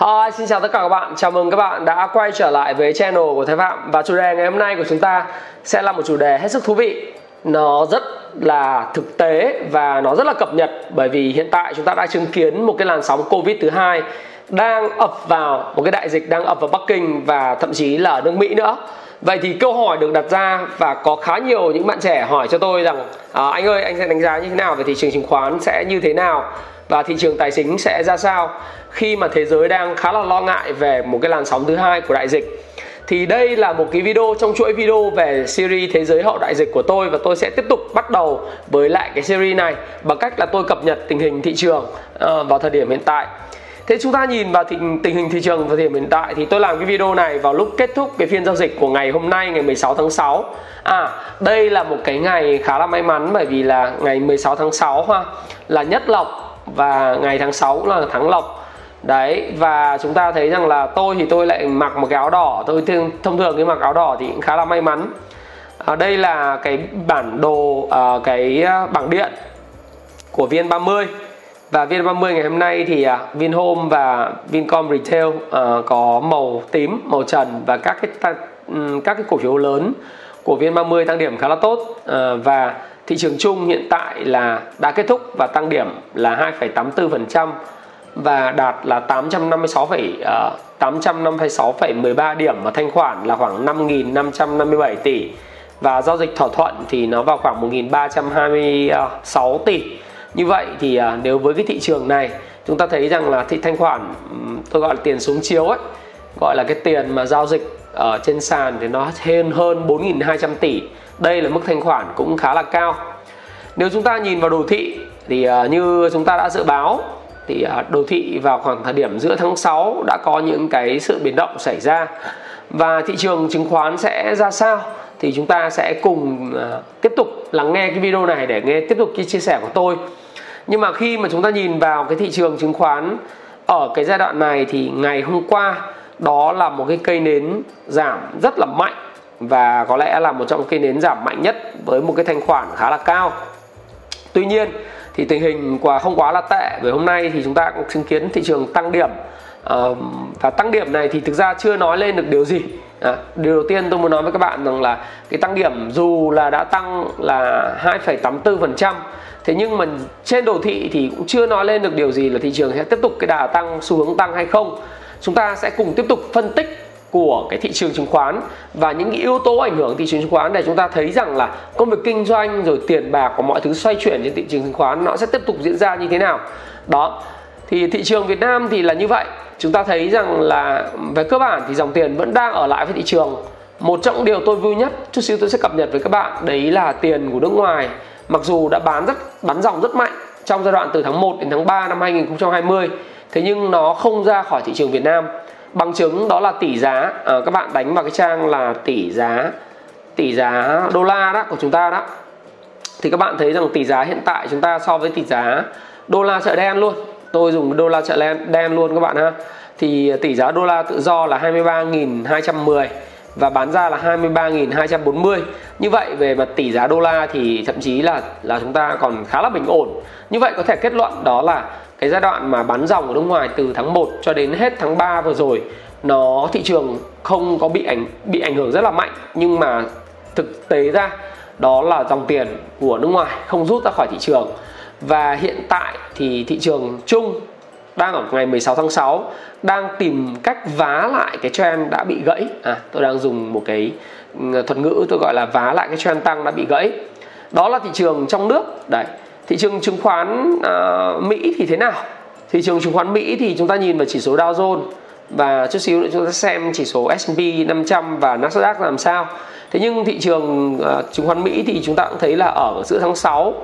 Hi, xin chào tất cả các bạn. Chào mừng các bạn đã quay trở lại với channel của Thái Phạm và chủ đề ngày hôm nay của chúng ta sẽ là một chủ đề hết sức thú vị. Nó rất là thực tế và nó rất là cập nhật bởi vì hiện tại chúng ta đã chứng kiến một cái làn sóng Covid thứ hai đang ập vào một cái đại dịch đang ập vào Bắc Kinh và thậm chí là ở nước Mỹ nữa. Vậy thì câu hỏi được đặt ra và có khá nhiều những bạn trẻ hỏi cho tôi rằng à, anh ơi anh sẽ đánh giá như thế nào về thị trường chứng khoán sẽ như thế nào và thị trường tài chính sẽ ra sao khi mà thế giới đang khá là lo ngại về một cái làn sóng thứ hai của đại dịch thì đây là một cái video trong chuỗi video về series thế giới hậu đại dịch của tôi và tôi sẽ tiếp tục bắt đầu với lại cái series này bằng cách là tôi cập nhật tình hình thị trường ờ, vào thời điểm hiện tại Thế chúng ta nhìn vào tình, tình hình thị trường vào thời điểm hiện tại thì tôi làm cái video này vào lúc kết thúc cái phiên giao dịch của ngày hôm nay ngày 16 tháng 6. À, đây là một cái ngày khá là may mắn bởi vì là ngày 16 tháng 6 ha là nhất lộc và ngày tháng 6 là tháng lộc. Đấy và chúng ta thấy rằng là tôi thì tôi lại mặc một cái áo đỏ. Tôi thường, thông thường cái mặc áo đỏ thì cũng khá là may mắn. À, đây là cái bản đồ à, cái à, bảng điện của VN30 và VN30 ngày hôm nay thì à, Vinhome và Vincom Retail à, có màu tím, màu trần và các cái các cái cổ phiếu lớn của VN30 tăng điểm khá là tốt. À, và thị trường chung hiện tại là đã kết thúc và tăng điểm là 2,84% và đạt là 856, 856,13 ờ, điểm và thanh khoản là khoảng 5.557 tỷ. Và giao dịch thỏa thuận thì nó vào khoảng 1.326 tỷ. Như vậy thì ờ, nếu với cái thị trường này chúng ta thấy rằng là thị thanh khoản tôi gọi là tiền xuống chiếu ấy gọi là cái tiền mà giao dịch ở trên sàn thì nó hơn hơn 4.200 tỷ đây là mức thanh khoản cũng khá là cao. Nếu chúng ta nhìn vào đồ thị thì à, như chúng ta đã dự báo thì à, đồ thị vào khoảng thời điểm giữa tháng 6 đã có những cái sự biến động xảy ra. Và thị trường chứng khoán sẽ ra sao thì chúng ta sẽ cùng à, tiếp tục lắng nghe cái video này để nghe tiếp tục cái chia sẻ của tôi. Nhưng mà khi mà chúng ta nhìn vào cái thị trường chứng khoán ở cái giai đoạn này thì ngày hôm qua, đó là một cái cây nến giảm rất là mạnh và có lẽ là một trong cái nến giảm mạnh nhất với một cái thanh khoản khá là cao. Tuy nhiên thì tình hình quả không quá là tệ. Bởi hôm nay thì chúng ta cũng chứng kiến thị trường tăng điểm. Và tăng điểm này thì thực ra chưa nói lên được điều gì. À, điều đầu tiên tôi muốn nói với các bạn rằng là cái tăng điểm dù là đã tăng là 2,84% thế nhưng mà trên đồ thị thì cũng chưa nói lên được điều gì là thị trường sẽ tiếp tục cái đà tăng xu hướng tăng hay không. Chúng ta sẽ cùng tiếp tục phân tích của cái thị trường chứng khoán. Và những cái yếu tố ảnh hưởng thị trường chứng khoán để chúng ta thấy rằng là công việc kinh doanh rồi tiền bạc của mọi thứ xoay chuyển trên thị trường chứng khoán nó sẽ tiếp tục diễn ra như thế nào. Đó, thì thị trường Việt Nam thì là như vậy. Chúng ta thấy rằng là về cơ bản thì dòng tiền vẫn đang ở lại với thị trường. Một trong những điều tôi vui nhất, chút xíu tôi sẽ cập nhật với các bạn, đấy là tiền của nước ngoài. Mặc dù đã bán rất, bán dòng rất mạnh trong giai đoạn từ tháng 1 đến tháng 3 năm 2020 thế nhưng nó không ra khỏi thị trường Việt Nam bằng chứng đó là tỷ giá. À, các bạn đánh vào cái trang là tỷ giá tỷ giá đô la đó của chúng ta đó. Thì các bạn thấy rằng tỷ giá hiện tại chúng ta so với tỷ giá đô la chợ đen luôn. Tôi dùng đô la chợ đen, đen luôn các bạn ha. Thì tỷ giá đô la tự do là 23.210 và bán ra là 23.240 như vậy về mặt tỷ giá đô la thì thậm chí là là chúng ta còn khá là bình ổn. Như vậy có thể kết luận đó là cái giai đoạn mà bán dòng ở nước ngoài từ tháng 1 cho đến hết tháng 3 vừa rồi, nó, thị trường không có bị ảnh bị ảnh hưởng rất là mạnh. Nhưng mà thực tế ra, đó là dòng tiền của nước ngoài không rút ra khỏi thị trường. Và hiện tại thì thị trường chung đang ở ngày 16 tháng 6 đang tìm cách vá lại cái trend đã bị gãy. À tôi đang dùng một cái ừ, thuật ngữ tôi gọi là vá lại cái trend tăng đã bị gãy. Đó là thị trường trong nước. Đấy thị trường chứng khoán uh, Mỹ thì thế nào? Thị trường chứng khoán Mỹ thì chúng ta nhìn vào chỉ số Dow Jones và chút xíu nữa chúng ta xem chỉ số S&P 500 và Nasdaq làm sao. Thế nhưng thị trường uh, chứng khoán Mỹ thì chúng ta cũng thấy là ở giữa tháng 6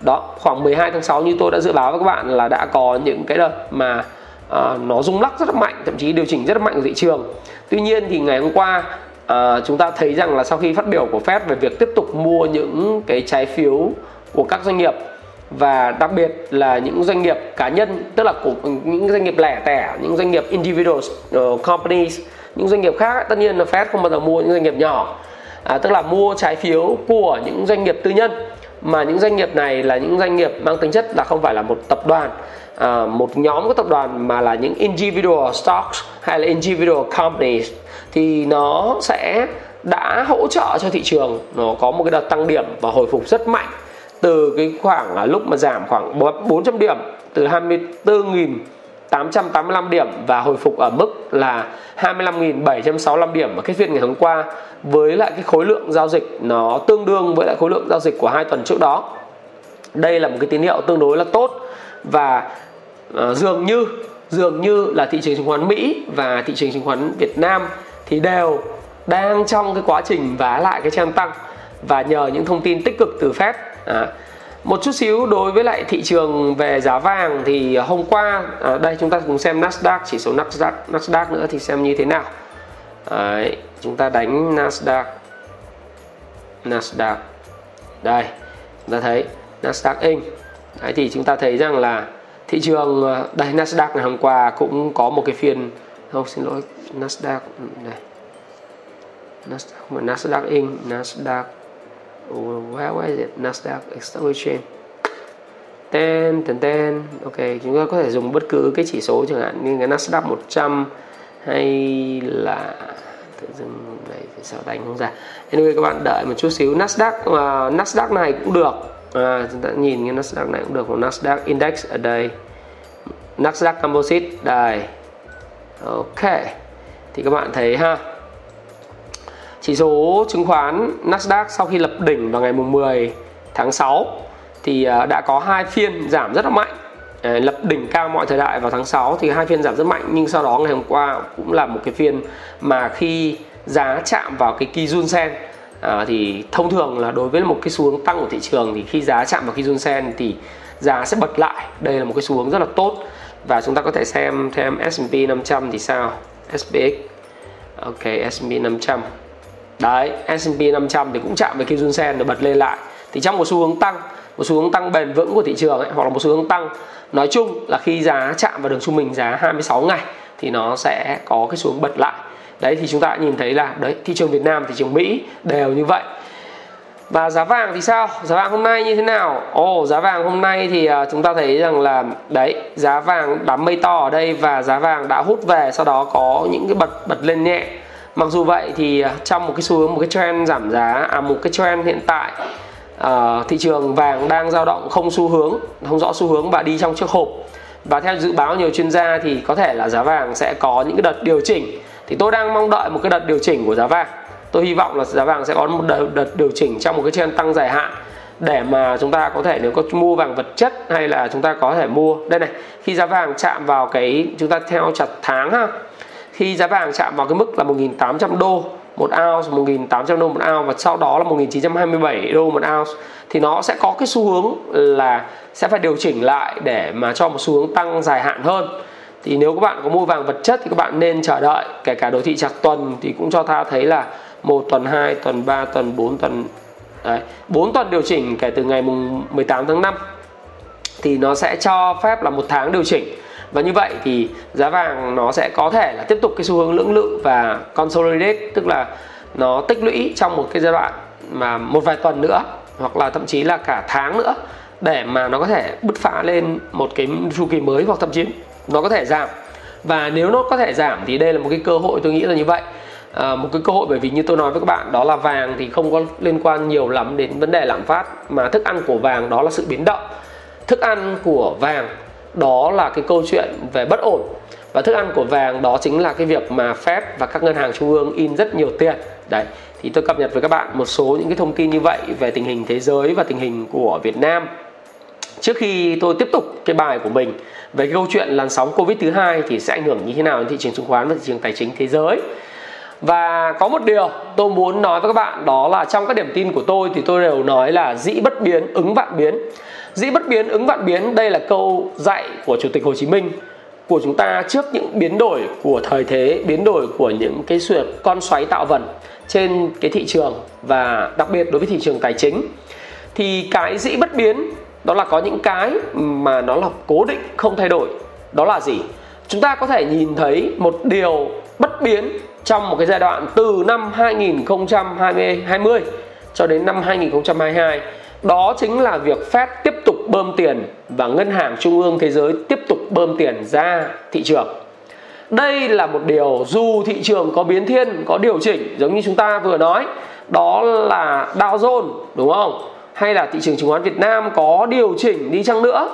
đó khoảng 12 tháng 6 như tôi đã dự báo với các bạn là đã có những cái đợt mà à, nó rung lắc rất là mạnh thậm chí điều chỉnh rất là mạnh của thị trường. Tuy nhiên thì ngày hôm qua à, chúng ta thấy rằng là sau khi phát biểu của Fed về việc tiếp tục mua những cái trái phiếu của các doanh nghiệp và đặc biệt là những doanh nghiệp cá nhân tức là của những doanh nghiệp lẻ tẻ những doanh nghiệp individuals uh, companies những doanh nghiệp khác tất nhiên là Fed không bao giờ mua những doanh nghiệp nhỏ. À, tức là mua trái phiếu của những doanh nghiệp tư nhân. Mà những doanh nghiệp này là những doanh nghiệp mang tính chất là không phải là một tập đoàn à, một nhóm các tập đoàn mà là những individual stocks hay là individual companies. Thì nó sẽ đã hỗ trợ cho thị trường nó có một cái đợt tăng điểm và hồi phục rất mạnh từ cái khoảng lúc mà giảm khoảng 400 điểm từ 24.885 điểm và hồi phục ở mức là 25.765 điểm ở cái phiên ngày hôm qua với lại cái khối lượng giao dịch nó tương đương với lại khối lượng giao dịch của hai tuần trước đó. Đây là một cái tín hiệu tương đối là tốt và uh, dường như dường như là thị trường chứng khoán Mỹ và thị trường chứng khoán Việt Nam thì đều đang trong cái quá trình vá lại cái trang tăng. Và nhờ những thông tin tích cực từ Fed à, một chút xíu đối với lại thị trường về giá vàng thì hôm qua à, đây chúng ta cùng xem Nasdaq chỉ số Nasdaq Nasdaq nữa thì xem như thế nào. Đấy, chúng ta đánh Nasdaq. Nasdaq. Đây chúng ta thấy Nasdaq Inc Đấy thì chúng ta thấy rằng là thị trường à, đây Nasdaq ngày hôm qua cũng có một cái phiên không xin lỗi Nasdaq này đây. Nasdaq mà Nasdaq Inc Nasdaq where, where is it? Nasdaq Stock Exchange. Ten ten ten. Ok chúng ta có thể dùng bất cứ cái chỉ số chẳng hạn như cái Nasdaq 100 hay là tự dưng này sao đánh không ra. Anyway các bạn đợi một chút xíu. Nasdaq uh, Nasdaq này cũng được. À, chúng ta nhìn cái Nasdaq này cũng được. Một Nasdaq Index ở đây. Nasdaq Composite đây. Ok. Thì các bạn thấy ha chỉ số chứng khoán Nasdaq sau khi lập đỉnh vào ngày 10 tháng 6 thì à, đã có hai phiên giảm rất là mạnh. À, lập đỉnh cao mọi thời đại vào tháng 6 thì hai phiên giảm rất mạnh nhưng sau đó ngày hôm qua cũng là một cái phiên mà khi giá chạm vào cái Kijun Sen à, thì thông thường là đối với một cái xu hướng tăng của thị trường thì khi giá chạm vào Kijun Sen thì giá sẽ bật lại. Đây là một cái xu hướng rất là tốt. Và chúng ta có thể xem thêm S&P 500 thì sao? SPX ok S&P 500 đấy S&P 500 thì cũng chạm với Kijun Sen để bật lên lại. Thì trong một xu hướng tăng một xu hướng tăng bền vững của thị trường ấy, hoặc là một xu hướng tăng. Nói chung là khi giá chạm vào đường trung bình giá 26 ngày thì nó sẽ có cái xu hướng bật lại. Đấy thì chúng ta nhìn thấy là đấy thị trường Việt Nam thị trường Mỹ đều như vậy. Và giá vàng thì sao? Giá vàng hôm nay như thế nào? Ồ oh, giá vàng hôm nay thì à, chúng ta thấy rằng là đấy giá vàng đám mây to ở đây và giá vàng đã hút về sau đó có những cái bật bật lên nhẹ mặc dù vậy thì à, trong một cái xu hướng một cái trend giảm giá à một cái trend hiện tại uh, thị trường vàng đang dao động không xu hướng không rõ xu hướng và đi trong chiếc hộp. Và theo dự báo nhiều chuyên gia thì có thể là giá vàng sẽ có những cái đợt điều chỉnh. Thì tôi đang mong đợi một cái đợt điều chỉnh của giá vàng. Tôi hy vọng là giá vàng sẽ có một đợt, đợt điều chỉnh trong một cái trend tăng dài hạn để mà chúng ta có thể nếu có mua vàng vật chất hay là chúng ta có thể mua. Đây này khi giá vàng chạm vào cái chúng ta theo chặt tháng ha khi giá vàng chạm vào cái mức là 1.800 đô một ounce 1.800 đô một ounce và sau đó là 1.927 đô một ounce thì nó sẽ có cái xu hướng là sẽ phải điều chỉnh lại để mà cho một xu hướng tăng dài hạn hơn. Thì nếu các bạn có mua vàng vật chất thì các bạn nên chờ đợi kể cả đồ thị chặt tuần thì cũng cho ta thấy là một tuần 2 tuần 3 tuần 4 tuần đấy, 4 tuần điều chỉnh kể từ ngày mùng 18 tháng 5 thì nó sẽ cho phép là một tháng điều chỉnh và như vậy thì giá vàng nó sẽ có thể là tiếp tục cái xu hướng lưỡng lự và consolidate tức là nó tích lũy trong một cái giai đoạn mà một vài tuần nữa hoặc là thậm chí là cả tháng nữa để mà nó có thể bứt phá lên một cái chu kỳ mới hoặc thậm chí nó có thể giảm. Và nếu nó có thể giảm thì đây là một cái cơ hội tôi nghĩ là như vậy. À, một cái cơ hội bởi vì như tôi nói với các bạn đó là vàng thì không có liên quan nhiều lắm đến vấn đề lạm phát mà thức ăn của vàng đó là sự biến động. Thức ăn của vàng đó là cái câu chuyện về bất ổn. Và thức ăn của vàng đó chính là cái việc mà Fed và các ngân hàng trung ương in rất nhiều tiền. Đấy, thì tôi cập nhật với các bạn một số những cái thông tin như vậy về tình hình thế giới và tình hình của Việt Nam. Trước khi tôi tiếp tục cái bài của mình về cái câu chuyện làn sóng Covid thứ hai thì sẽ ảnh hưởng như thế nào đến thị trường chứng khoán và thị trường tài chính thế giới. Và có một điều tôi muốn nói với các bạn, đó là trong các điểm tin của tôi thì tôi đều nói là dĩ bất biến, ứng vạn biến dĩ bất biến, ứng vạn biến, đây là câu dạy của chủ tịch hồ chí minh. Của chúng ta trước những biến đổi của thời thế, biến đổi của những cái sự con xoáy tạo vần trên cái thị trường và đặc biệt đối với thị trường tài chính. Thì cái dĩ bất biến, đó là có những cái mà nó là cố định, không thay đổi. Đó là gì? Chúng ta có thể nhìn thấy một điều bất biến trong một cái giai đoạn từ năm 2020 cho đến năm 2022 đó chính là việc Fed tiếp tục bơm tiền và ngân hàng trung ương thế giới tiếp tục bơm tiền ra thị trường. Đây là một điều dù thị trường có biến thiên, có điều chỉnh giống như chúng ta vừa nói, đó là Dow Jones đúng không? Hay là thị trường chứng khoán Việt Nam có điều chỉnh đi chăng nữa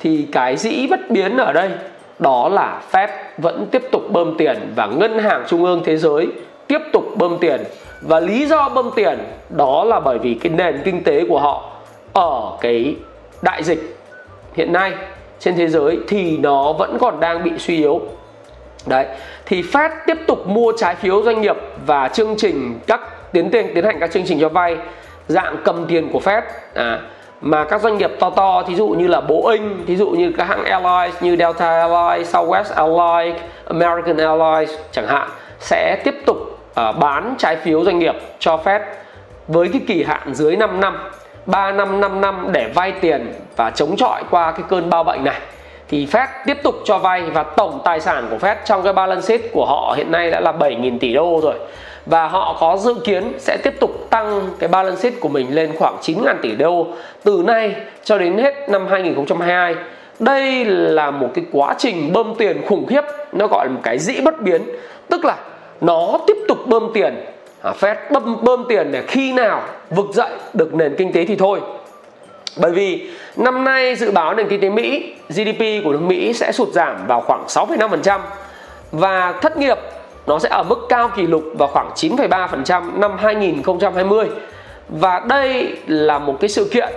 thì cái dĩ bất biến ở đây đó là Fed vẫn tiếp tục bơm tiền và ngân hàng trung ương thế giới tiếp tục bơm tiền và lý do bơm tiền đó là bởi vì cái nền kinh tế của họ ở cái đại dịch hiện nay trên thế giới thì nó vẫn còn đang bị suy yếu. Đấy thì Fed tiếp tục mua trái phiếu doanh nghiệp và chương trình các tiến tiền tiến hành các chương trình cho vay dạng cầm tiền của Fed. À, mà các doanh nghiệp to to thí dụ như là Boeing thí dụ như các hãng airlines như Delta Airlines, Southwest Airlines, American Airlines chẳng hạn sẽ tiếp tục uh, bán trái phiếu doanh nghiệp cho Fed với cái kỳ hạn dưới 5 năm 3 năm 5 năm để vay tiền và chống chọi qua cái cơn bao bệnh này. Thì Fed tiếp tục cho vay và tổng tài sản của Fed trong cái balance sheet của họ hiện nay đã là 7.000 tỷ đô rồi. Và họ có dự kiến sẽ tiếp tục tăng cái balance sheet của mình lên khoảng 9.000 tỷ đô từ nay cho đến hết năm 2022 đây là một cái quá trình bơm tiền khủng khiếp nó gọi là một cái dĩ bất biến. Tức là nó tiếp tục bơm tiền. À, Fed bơm bơm tiền để khi nào vực dậy được nền kinh tế thì thôi. Bởi vì năm nay dự báo nền kinh tế Mỹ GDP của nước Mỹ sẽ sụt giảm vào khoảng 6,5% và thất nghiệp nó sẽ ở mức cao kỷ lục vào khoảng 9,3% năm 2020 và đây là một cái sự kiện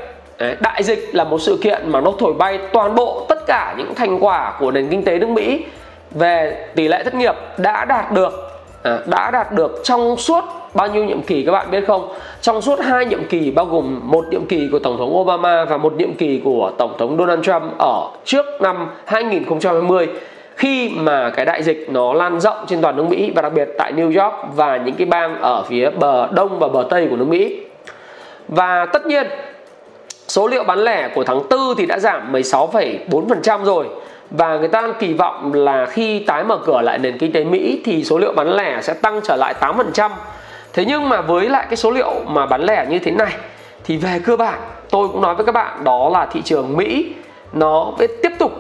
đại dịch là một sự kiện mà nó thổi bay toàn bộ tất cả những thành quả của nền kinh tế nước Mỹ về tỷ lệ thất nghiệp đã đạt được à, đã đạt được trong suốt bao nhiêu nhiệm kỳ các bạn biết không? Trong suốt hai nhiệm kỳ bao gồm một nhiệm kỳ của tổng thống Obama và một nhiệm kỳ của tổng thống Donald Trump ở trước năm 2020 khi mà cái đại dịch nó lan rộng trên toàn nước Mỹ và đặc biệt tại New York và những cái bang ở phía bờ đông và bờ tây của nước Mỹ. Và tất nhiên số liệu bán lẻ của tháng 4 thì đã giảm 16,4% rồi và người ta kỳ vọng là khi tái mở cửa lại nền kinh tế Mỹ thì số liệu bán lẻ sẽ tăng trở lại 8%. Thế nhưng mà với lại cái số liệu mà bán lẻ như thế này thì về cơ bản tôi cũng nói với các bạn đó là thị trường Mỹ nó sẽ tiếp tục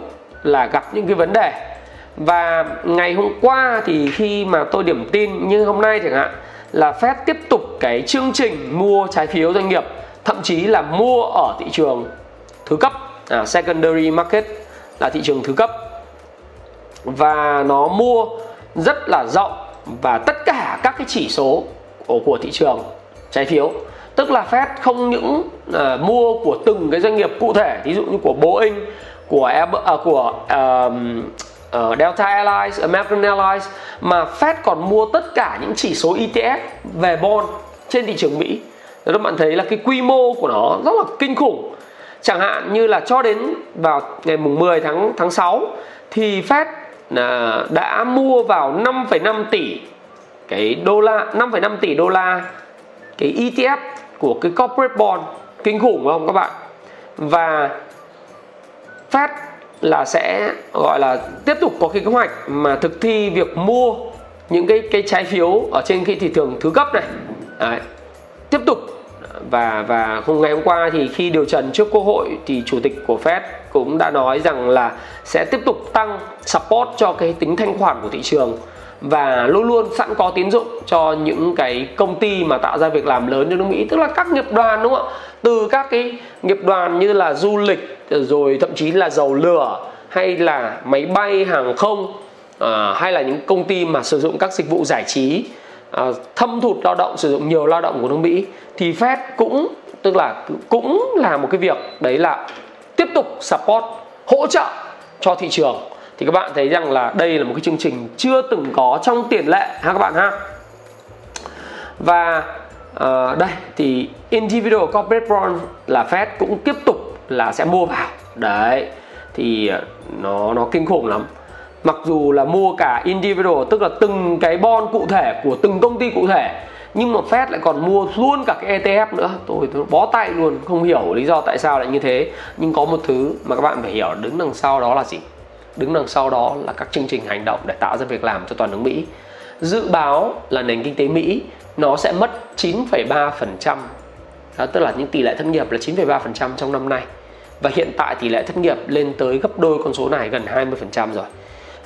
là gặp những cái vấn đề và ngày hôm qua thì khi mà tôi điểm tin như hôm nay chẳng hạn là Fed tiếp tục cái chương trình mua trái phiếu doanh nghiệp thậm chí là mua ở thị trường thứ cấp à, secondary market là thị trường thứ cấp và nó mua rất là rộng và tất cả các cái chỉ số của, của thị trường trái phiếu tức là Fed không những uh, mua của từng cái doanh nghiệp cụ thể ví dụ như của Boeing của uh, của uh, uh, Delta Airlines, American Airlines mà Fed còn mua tất cả những chỉ số ETF về bond trên thị trường Mỹ. Các bạn thấy là cái quy mô của nó rất là kinh khủng. Chẳng hạn như là cho đến vào ngày mùng 10 tháng tháng 6 thì Fed là đã mua vào 5,5 tỷ cái đô la 5,5 tỷ đô la cái ETF của cái corporate bond kinh khủng không các bạn và Fed là sẽ gọi là tiếp tục có cái kế hoạch mà thực thi việc mua những cái cái trái phiếu ở trên cái thị trường thứ cấp này Đấy. tiếp tục và và hôm ngày hôm qua thì khi điều trần trước quốc hội thì chủ tịch của Fed cũng đã nói rằng là sẽ tiếp tục tăng support cho cái tính thanh khoản của thị trường. Và luôn luôn sẵn có tín dụng cho những cái công ty mà tạo ra việc làm lớn cho nước Mỹ tức là các nghiệp đoàn đúng không ạ? Từ các cái nghiệp đoàn như là du lịch rồi thậm chí là dầu lửa hay là máy bay hàng không à, hay là những công ty mà sử dụng các dịch vụ giải trí. À, thâm thụt lao động sử dụng nhiều lao động của nước Mỹ thì Fed cũng tức là cũng là một cái việc đấy là tiếp tục support hỗ trợ cho thị trường. Thì các bạn thấy rằng là đây là một cái chương trình chưa từng có trong tiền lệ ha các bạn ha? Và uh, đây thì individual corporate bond là Fed cũng tiếp tục là sẽ mua vào. Đấy thì ờ, nó nó kinh khủng lắm mặc dù là mua cả individual tức là từng cái bon cụ thể của từng công ty cụ thể nhưng mà Fed lại còn mua luôn cả cái ETF nữa. Tôi, tôi bó tay luôn không hiểu lý do tại sao lại như thế. Nhưng có một thứ mà các bạn phải hiểu đứng đằng sau đó là gì? Đứng đằng sau đó là các chương trình hành động để tạo ra việc làm cho toàn nước Mỹ. Dự báo là nền kinh tế Mỹ nó sẽ mất 9,3% đó, tức là những tỷ lệ thất nghiệp là 9,3% trong năm nay. Và hiện tại tỷ lệ thất nghiệp lên tới gấp đôi con số này gần 20% rồi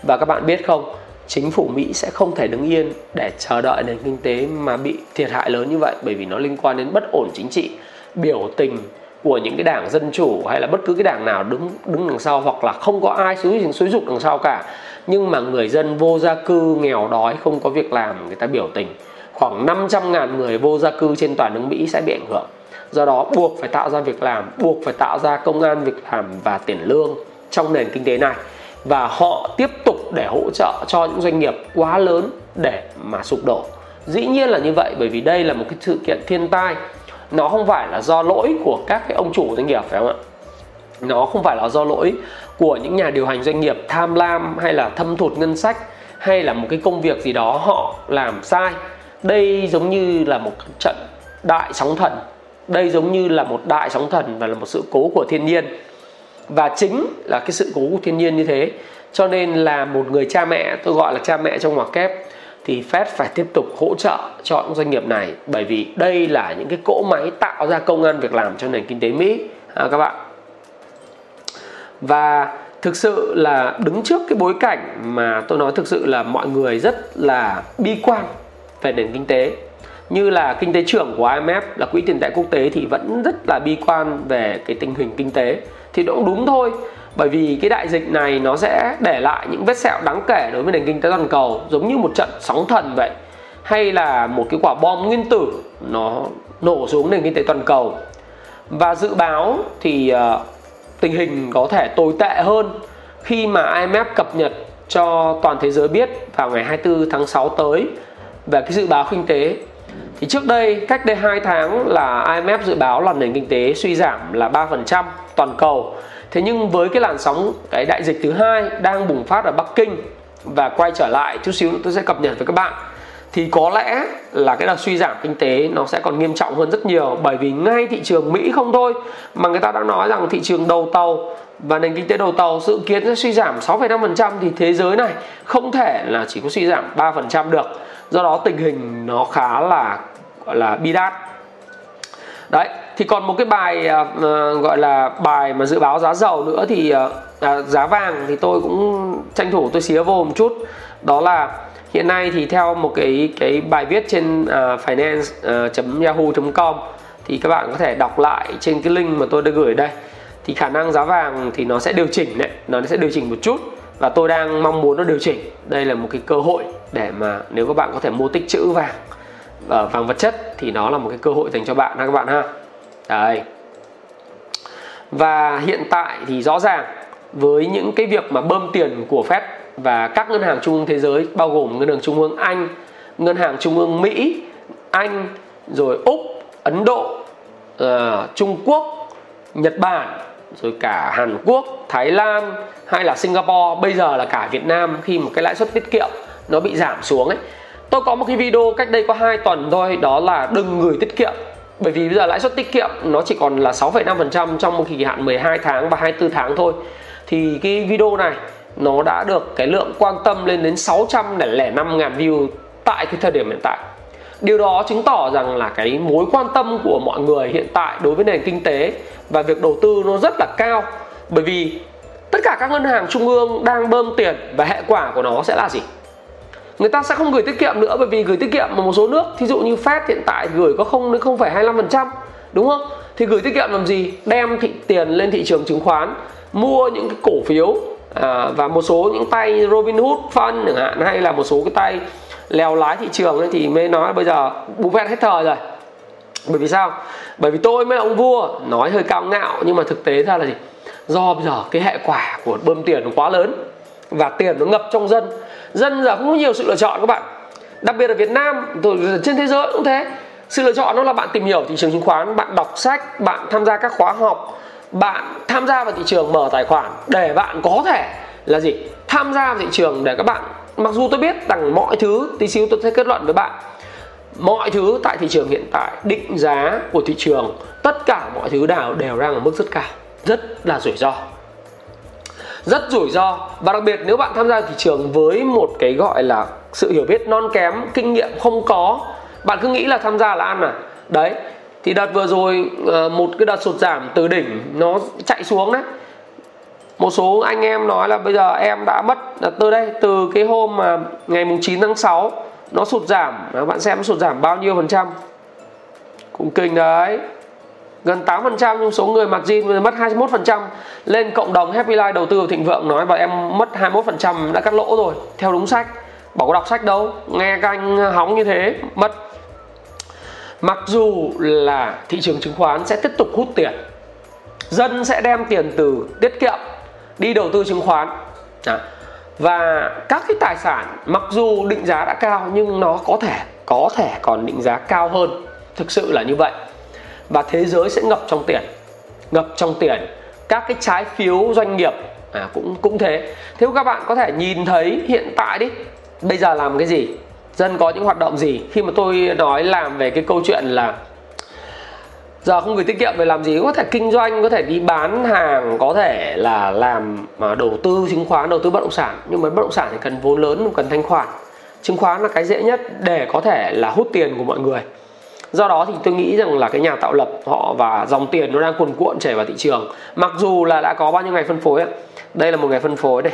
và các bạn biết không, chính phủ Mỹ sẽ không thể đứng yên để chờ đợi nền kinh tế mà bị thiệt hại lớn như vậy bởi vì nó liên quan đến bất ổn chính trị, biểu tình của những cái đảng dân chủ hay là bất cứ cái đảng nào đứng đứng đằng sau hoặc là không có ai xúi xúi dục đằng sau cả. Nhưng mà người dân vô gia cư nghèo đói, không có việc làm, người ta biểu tình. Khoảng 500.000 người vô gia cư trên toàn nước Mỹ sẽ bị ảnh hưởng. Do đó buộc phải tạo ra việc làm, buộc phải tạo ra công an việc làm và tiền lương trong nền kinh tế này và họ tiếp tục để hỗ trợ cho những doanh nghiệp quá lớn để mà sụp đổ. Dĩ nhiên là như vậy, bởi vì đây là một cái sự kiện thiên tai. Nó không phải là do lỗi của các cái ông chủ doanh nghiệp, phải không ạ? Nó không phải là do lỗi của những nhà điều hành doanh nghiệp tham lam hay là thâm thụt ngân sách hay là một cái công việc gì đó họ làm sai. Đây giống như là một trận đại sóng thần. Đây giống như là một đại sóng thần và là một sự cố của thiên nhiên và chính là cái sự cố của thiên nhiên như thế. Cho nên là một người cha mẹ tôi gọi là cha mẹ trong ngoặc kép thì Fed phải tiếp tục hỗ trợ cho những doanh nghiệp này. Bởi vì đây là những cái cỗ máy tạo ra công an việc làm cho nền kinh tế Mỹ. À, các bạn. Và thực sự là đứng trước cái bối cảnh mà tôi nói thực sự là mọi người rất là bi quan về nền kinh tế. Như là kinh tế trưởng của IMF là quỹ tiền tệ quốc tế thì vẫn rất là bi quan về cái tình hình kinh tế thì cũng đúng thôi. Bởi vì cái đại dịch này nó sẽ để lại những vết sẹo đáng kể đối với nền kinh tế toàn cầu giống như một trận sóng thần vậy. Hay là một cái quả bom nguyên tử nó nổ xuống nền kinh tế toàn cầu. Và dự báo thì uh, tình hình có thể tồi tệ hơn khi mà IMF cập nhật cho toàn thế giới biết vào ngày 24 tháng 6 tới về cái dự báo kinh tế thì trước đây cách đây 2 tháng là IMF dự báo là nền kinh tế suy giảm là 3% toàn cầu. Thế nhưng với cái làn sóng cái đại dịch thứ hai đang bùng phát ở Bắc Kinh và quay trở lại chút xíu nữa tôi sẽ cập nhật với các bạn thì có lẽ là cái đợt suy giảm kinh tế nó sẽ còn nghiêm trọng hơn rất nhiều. Bởi vì ngay thị trường Mỹ không thôi mà người ta đã nói rằng thị trường đầu tàu và nền kinh tế đầu tàu dự kiến sẽ suy giảm 6,5% thì thế giới này không thể là chỉ có suy giảm 3% được. Do đó tình hình nó khá là gọi là bidat đấy thì còn một cái bài uh, gọi là bài mà dự báo giá dầu nữa thì uh, giá vàng thì tôi cũng tranh thủ tôi xía vô một chút. Đó là hiện nay thì theo một cái cái bài viết trên uh, finance.yahoo.com thì các bạn có thể đọc lại trên cái link mà tôi đã gửi đây. Thì khả năng giá vàng thì nó sẽ điều chỉnh đấy nó sẽ điều chỉnh một chút và tôi đang mong muốn nó điều chỉnh. Đây là một cái cơ hội để mà nếu các bạn có thể mua tích trữ vàng ở vàng vật chất thì nó là một cái cơ hội dành cho bạn ha các bạn ha đấy và hiện tại thì rõ ràng với những cái việc mà bơm tiền của Fed và các ngân hàng trung ương thế giới bao gồm ngân hàng trung ương Anh, ngân hàng trung ương Mỹ, Anh, rồi Úc, Ấn Độ, uh, Trung Quốc, Nhật Bản, rồi cả Hàn Quốc, Thái Lan hay là Singapore, bây giờ là cả Việt Nam khi một cái lãi suất tiết kiệm nó bị giảm xuống ấy. Tôi có một cái video cách đây có 2 tuần thôi, đó là đừng gửi tiết kiệm. Bởi vì bây giờ lãi suất tiết kiệm nó chỉ còn là 6,5% trong một kỳ hạn 12 tháng và 24 tháng thôi. Thì cái video này nó đã được cái lượng quan tâm lên đến 605 ngàn view tại cái thời điểm hiện tại. Điều đó chứng tỏ rằng là cái mối quan tâm của mọi người hiện tại đối với nền kinh tế và việc đầu tư nó rất là cao. Bởi vì tất cả các ngân hàng trung ương đang bơm tiền và hệ quả của nó sẽ là gì? Người ta sẽ không gửi tiết kiệm nữa bởi vì gửi tiết kiệm ở một số nước thí dụ như Fed hiện tại gửi có không đến không phải 25% đúng không? Thì gửi tiết kiệm làm gì? Đem thị tiền lên thị trường chứng khoán mua những cái cổ phiếu à, và một số những tay Robinhood Fund chẳng hạn hay là một số cái tay lèo lái thị trường ấy thì mới nói bây giờ Buffett hết thời rồi. Bởi vì sao? Bởi vì tôi mới là ông vua nói hơi cao ngạo nhưng mà thực tế ra là gì? Do bây giờ cái hệ quả của bơm tiền nó quá lớn và tiền nó ngập trong dân dân giờ không có nhiều sự lựa chọn các bạn. Đặc biệt ở Việt Nam rồi trên thế giới cũng thế. Sự lựa chọn đó là bạn tìm hiểu thị trường chứng khoán, bạn đọc sách, bạn tham gia các khóa học, bạn tham gia vào thị trường mở tài khoản. Để bạn có thể là gì? Tham gia vào thị trường để các bạn, mặc dù tôi biết rằng mọi thứ, tí xíu tôi sẽ kết luận với bạn. Mọi thứ tại thị trường hiện tại, định giá của thị trường, tất cả mọi thứ nào đều đang ở mức rất cao, rất là rủi ro rất rủi ro. Và đặc biệt nếu bạn tham gia thị trường với một cái gọi là sự hiểu biết non kém, kinh nghiệm không có, bạn cứ nghĩ là tham gia là ăn à? Đấy, thì đợt vừa rồi ờ, một cái đợt sụt giảm từ đỉnh nó chạy xuống đấy. Một số anh em nói là bây giờ em đã mất từ đây, từ cái hôm mà ngày mùng 9 tháng 6 nó sụt giảm. Bạn xem sụt giảm bao nhiêu phần trăm? Cũng kinh đấy gần 8% trong số người mặc jean mất 21% lên cộng đồng Happy Life đầu tư vào thịnh vượng nói và em mất 21% đã cắt lỗ rồi. Theo đúng sách. Bảo có đọc sách đâu. Nghe các anh hóng như thế, mất. Mặc dù là thị trường chứng khoán sẽ tiếp tục hút tiền, dân sẽ đem tiền từ tiết kiệm đi đầu tư chứng khoán. Và các cái tài sản mặc dù định giá đã cao, nhưng nó có thể có thể còn định giá cao hơn. Thực sự là như vậy và thế giới sẽ ngập trong tiền. Ngập trong tiền. Các cái trái phiếu doanh nghiệp à, cũng cũng thế. Thế các bạn có thể nhìn thấy hiện tại đi. Bây giờ làm cái gì? Dân có những hoạt động gì? Khi mà tôi nói làm về cái câu chuyện là giờ không gửi tiết kiệm về làm gì có thể kinh doanh có thể đi bán hàng có thể là làm mà đầu tư chứng khoán đầu tư bất động sản. Nhưng mà bất động sản thì cần vốn lớn cần thanh khoản. Chứng khoán là cái dễ nhất để có thể là hút tiền của mọi người do đó thì tôi nghĩ rằng là cái nhà tạo lập họ và dòng tiền nó đang cuồn cuộn chảy vào thị trường. Mặc dù là đã có bao nhiêu ngày phân phối đây là một ngày phân phối đây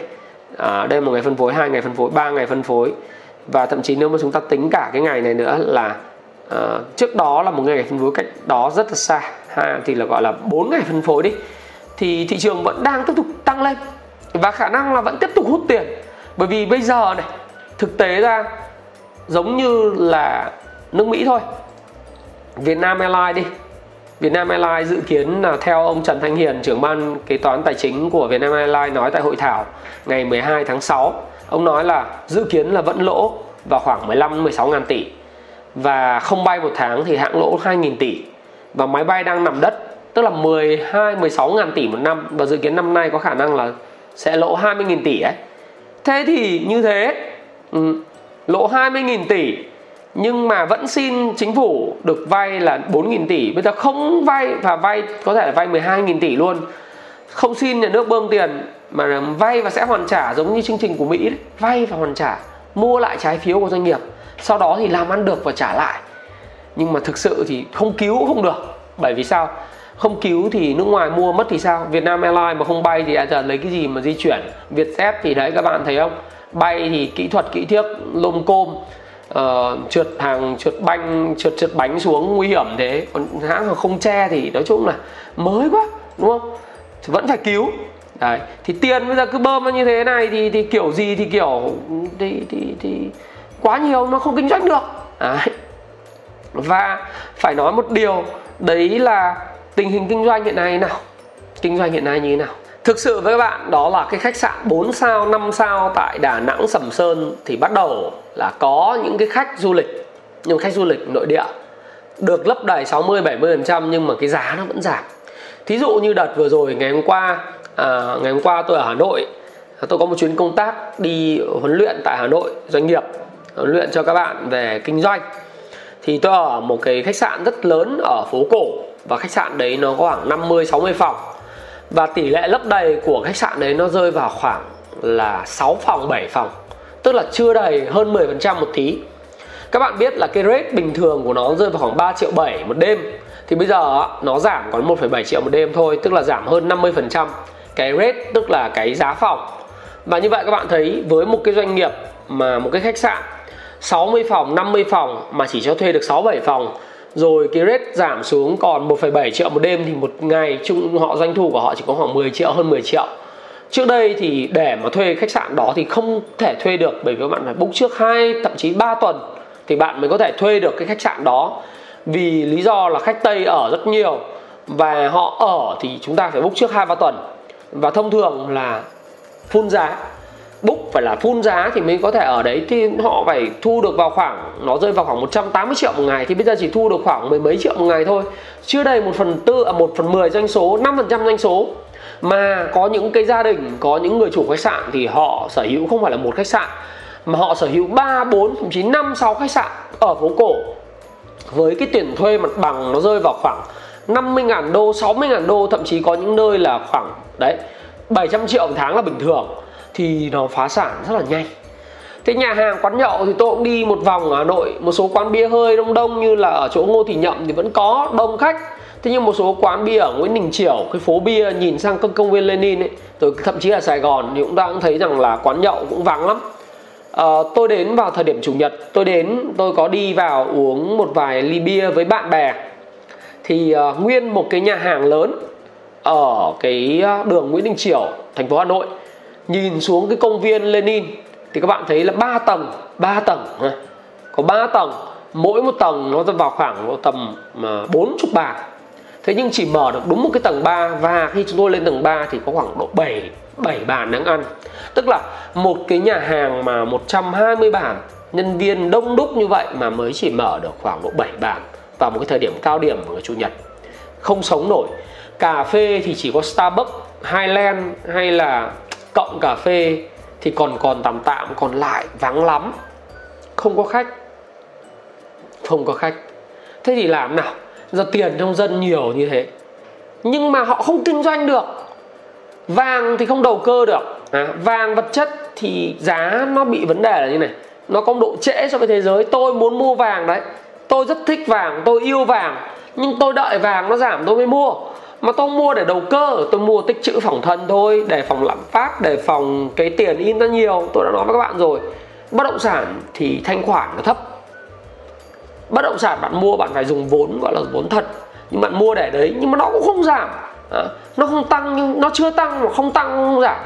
à, đây là một ngày phân phối hai ngày phân phối ba ngày phân phối. Và thậm chí nếu mà chúng ta tính cả cái ngày này nữa là uh, trước đó là một ngày phân phối cách đó rất là xa. Ha thì là gọi là bốn ngày phân phối đi. Thì thị trường vẫn đang tiếp tục tăng lên. Và khả năng là vẫn tiếp tục hút tiền. Bởi vì bây giờ này thực tế ra giống như là nước Mỹ thôi. Vietnam Airlines đi. Vietnam Airlines dự kiến là theo ông Trần Thanh Hiền trưởng ban kế toán tài chính của Vietnam Airlines nói tại hội thảo ngày 12 tháng 6 ông nói là dự kiến là vẫn lỗ vào khoảng 15 16 ngàn tỷ và không bay một tháng thì hãng lỗ 2.000 tỷ và máy bay đang nằm đất tức là 12 16 ngàn tỷ một năm và dự kiến năm nay có khả năng là sẽ lỗ 20.000 tỷ ấy. Thế thì như thế ừ, lỗ 20.000 tỷ nhưng mà vẫn xin chính phủ được vay là 4.000 tỷ. Bây giờ không vay và vay có thể là vay 12.000 tỷ luôn. Không xin nhà nước bơm tiền, mà vay và sẽ hoàn trả giống như chương trình của Mỹ. Đấy. vay và hoàn trả, mua lại trái phiếu của doanh nghiệp. Sau đó thì làm ăn được và trả lại. Nhưng mà thực sự thì không cứu không được. Bởi vì sao? Không cứu thì nước ngoài mua mất thì sao? Việt Nam Airlines mà không bay thì à, giờ lấy cái gì mà di chuyển? Vietjet thì đấy, các bạn thấy không? Bay thì kỹ thuật, kỹ thiếc lôm côm uh, trượt hàng trượt banh trượt trượt bánh xuống nguy hiểm thế. Còn hãng mà không che thì nói chung là mới quá đúng không? Thì vẫn phải cứu. Đấy thì tiền bây giờ cứ bơm như thế này thì thì kiểu gì thì kiểu thì thì thì quá nhiều nó không kinh doanh được. Đấy. và phải nói một điều đấy là tình hình kinh doanh hiện nay nào? Kinh doanh hiện nay như thế nào? Thực sự với các bạn đó là cái khách sạn 4 sao 5 sao tại Đà Nẵng Sầm Sơn thì bắt đầu là có những cái khách du lịch nhưng khách du lịch nội địa được lấp đầy 60 70% nhưng mà cái giá nó vẫn giảm. Thí dụ như đợt vừa rồi ngày hôm qua à, ngày hôm qua tôi ở Hà Nội tôi có một chuyến công tác đi huấn luyện tại Hà Nội doanh nghiệp huấn luyện cho các bạn về kinh doanh. Thì tôi ở một cái khách sạn rất lớn ở phố cổ và khách sạn đấy nó có khoảng 50 60 phòng. Và tỷ lệ lấp đầy của khách sạn đấy nó rơi vào khoảng là 6 phòng 7 phòng tức là chưa đầy hơn 10% một tí các bạn biết là cái rate bình thường của nó rơi vào khoảng 3 triệu 7 một đêm. Thì bây giờ nó giảm còn 1,7 triệu một đêm thôi tức là giảm hơn 50% cái rate tức là cái giá phòng. Và như vậy các bạn thấy với một cái doanh nghiệp mà một cái khách sạn 60 phòng 50 phòng mà chỉ cho thuê được 6 7 phòng rồi cái rate giảm xuống còn 1,7 triệu một đêm thì một ngày chung họ doanh thu của họ chỉ có khoảng 10 triệu hơn 10 triệu trước đây thì để mà thuê khách sạn đó thì không thể thuê được bởi vì các bạn phải book trước hai, thậm chí 3 tuần thì bạn mới có thể thuê được cái khách sạn đó. Vì lý do là khách tây ở rất nhiều và họ ở thì chúng ta phải book trước hai, ba tuần. Và thông thường là full giá book phải là phun giá thì mới có thể ở đấy. Thì họ phải thu được vào khoảng nó rơi vào khoảng 180 triệu một ngày thì bây giờ chỉ thu được khoảng mười mấy triệu một ngày thôi. Chưa đầy một phần tư à một phần mười doanh số 5 phần trăm doanh số. Mà có những cái gia đình có những người chủ khách sạn thì họ sở hữu không phải là một khách sạn mà họ sở hữu 3, 4, thậm chí 5, 6 khách sạn ở phố cổ. Với cái tiền thuê mặt bằng nó rơi vào khoảng 50.000 đô, 60.000 đô thậm chí có những nơi là khoảng đấy 700 triệu một tháng là bình thường thì nó phá sản rất là nhanh. Thế nhà hàng quán nhậu thì tôi cũng đi một vòng ở hà nội một số quán bia hơi đông đông như là ở chỗ ngô thị nhậm thì vẫn có đông khách. Thế nhưng một số quán bia ở nguyễn đình chiểu cái phố bia nhìn sang công công viên lenin ấy rồi thậm chí là sài gòn thì cũng đã cũng thấy rằng là quán nhậu cũng vắng lắm. À, tôi đến vào thời điểm chủ nhật tôi đến tôi có đi vào uống một vài ly bia với bạn bè. Thì uh, nguyên một cái nhà hàng lớn ở cái ờ, đường Nguyễn Đình Chiểu thành phố Hà Nội nhìn xuống cái công viên Lenin thì các bạn thấy là 3 tầng 3 tầng có 3 tầng mỗi một tầng nó vào khoảng tầm à, 40 bàn thế nhưng chỉ mở được đúng một cái tầng 3 và khi chúng tôi lên tầng 3 thì có khoảng độ 7 7 bàn đang ăn. Tức là một cái nhà hàng mà 120 bàn nhân viên đông đúc như vậy mà mới chỉ mở được khoảng độ 7 bàn vào một cái thời điểm cao điểm của ngày chủ nhật. Không sống nổi. Cà phê thì chỉ có Starbucks, Highland hay là cộng cà phê thì còn còn tạm tạm còn lại vắng lắm. Không có khách. Không có khách. Thế thì làm nào? Giờ tiền trong dân nhiều như thế. Nhưng mà họ không kinh doanh được. Vàng thì không đầu cơ được. À, vàng vật chất thì giá nó bị vấn đề là như này. Nó có độ trễ so với thế giới. Tôi muốn mua vàng đấy. Tôi rất thích vàng tôi yêu vàng. Nhưng tôi đợi vàng nó giảm tôi mới mua mà tôi mua để đầu cơ tôi mua tích chữ phòng thân thôi để phòng lạm phát để phòng cái tiền in ra nhiều. Tôi đã nói với các bạn rồi bất động sản thì thanh khoản nó thấp. Bất động sản bạn mua bạn phải dùng vốn gọi là vốn thật. Nhưng bạn mua để đấy nhưng mà nó cũng không giảm. À, nó không tăng nhưng nó chưa tăng mà không tăng không giảm.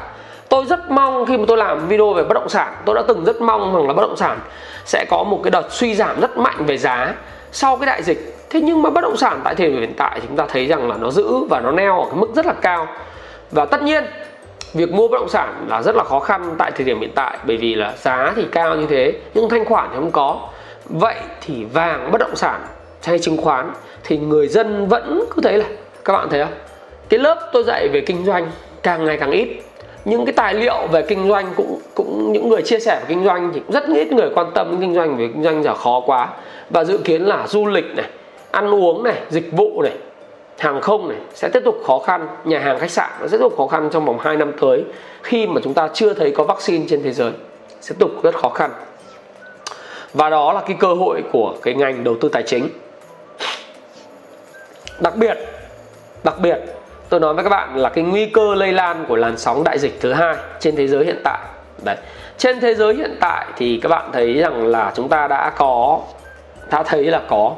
Tôi rất mong khi mà tôi làm video về bất động sản tôi đã từng rất mong rằng là bất động sản sẽ có một cái đợt suy giảm rất mạnh về giá sau cái đại dịch thế nhưng mà bất động sản tại thời điểm hiện tại chúng ta thấy rằng là nó giữ và nó neo ở cái mức rất là cao. Và tất nhiên, việc mua bất động sản là rất là khó khăn tại thời điểm hiện tại, bởi vì là giá thì cao như thế, nhưng thanh khoản thì không có. Vậy thì vàng bất động sản hay chứng khoán thì người dân vẫn cứ thấy là, các bạn thấy không? Cái lớp tôi dạy về kinh doanh càng ngày càng ít. Những cái tài liệu về kinh doanh cũng cũng những người chia sẻ về kinh doanh thì cũng rất ít người quan tâm đến kinh doanh vì kinh doanh giờ khó quá. Và dự kiến là du lịch này ăn uống này, dịch vụ này, hàng không này sẽ tiếp tục khó khăn, nhà hàng, khách sạn nó sẽ tiếp tục khó khăn trong vòng 2 năm tới khi mà chúng ta chưa thấy có vaccine trên thế giới. Sẽ tiếp tục rất khó khăn. Và đó là cái cơ hội của cái ngành đầu tư tài chính. Đặc biệt đặc biệt, tôi nói với các bạn là cái nguy cơ lây lan của làn sóng đại dịch thứ hai trên thế giới hiện tại. Đấy. Trên thế giới hiện tại thì các bạn thấy rằng là chúng ta đã có, đã thấy là có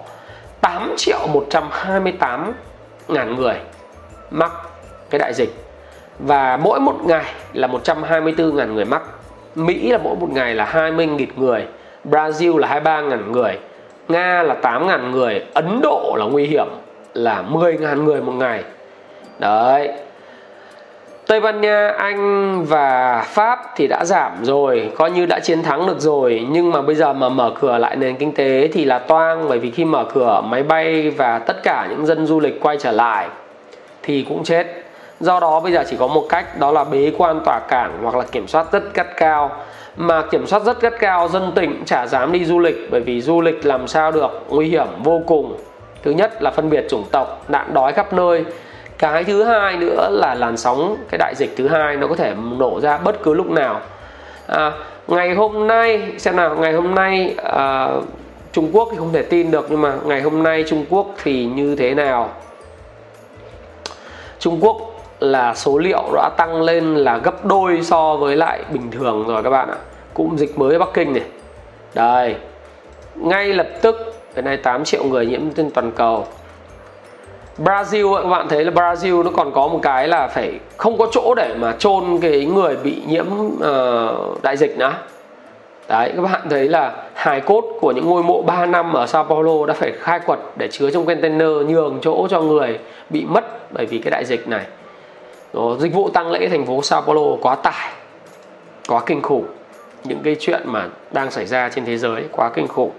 8 triệu 128 ngàn người mắc cái đại dịch. Và mỗi một ngày là 124 ngàn người mắc. Mỹ là mỗi một ngày là 20 nghìn người, Brazil là 23 ngàn người, Nga là 8 ngàn người, Ấn Độ là nguy hiểm là 10 ngàn người một ngày. Đấy. Tây Ban Nha, Anh và Pháp thì đã giảm rồi, coi như đã chiến thắng được rồi. Nhưng mà bây giờ mà mở cửa lại nền kinh tế thì là toang Bởi vì khi mở cửa máy bay và tất cả những dân du lịch quay trở lại Thì cũng chết. Do đó bây giờ chỉ có một cách đó là bế quan tỏa cảng hoặc là kiểm soát rất gắt cao. Mà kiểm soát rất gắt cao dân tỉnh chả dám đi du lịch Bởi vì du lịch làm sao được nguy hiểm vô cùng. Thứ nhất là phân biệt chủng tộc, nạn đói khắp nơi cái thứ hai nữa là làn sóng cái đại dịch thứ hai nó có thể nổ ra bất cứ lúc nào. À, ngày hôm nay xem nào ngày hôm nay à, Trung Quốc thì không thể tin được nhưng mà ngày hôm nay Trung Quốc thì như thế nào? Trung Quốc là số liệu đã tăng lên là gấp đôi so với lại bình thường rồi các bạn ạ. Cụm dịch mới ở Bắc Kinh này. Đây ngay lập tức cái này 8 triệu người nhiễm trên toàn cầu. Brazil các bạn thấy là Brazil nó còn có một cái là phải không có chỗ để mà chôn cái người bị nhiễm uh, đại dịch nữa. Đấy các bạn thấy là hài cốt của những ngôi mộ 3 năm ở Sao Paulo đã phải khai quật để chứa trong container nhường chỗ cho người bị mất bởi vì cái đại dịch này. Đó, dịch vụ tăng lễ thành phố Sao Paulo quá tải quá kinh khủng. Những cái chuyện mà đang xảy ra trên thế giới quá kinh khủng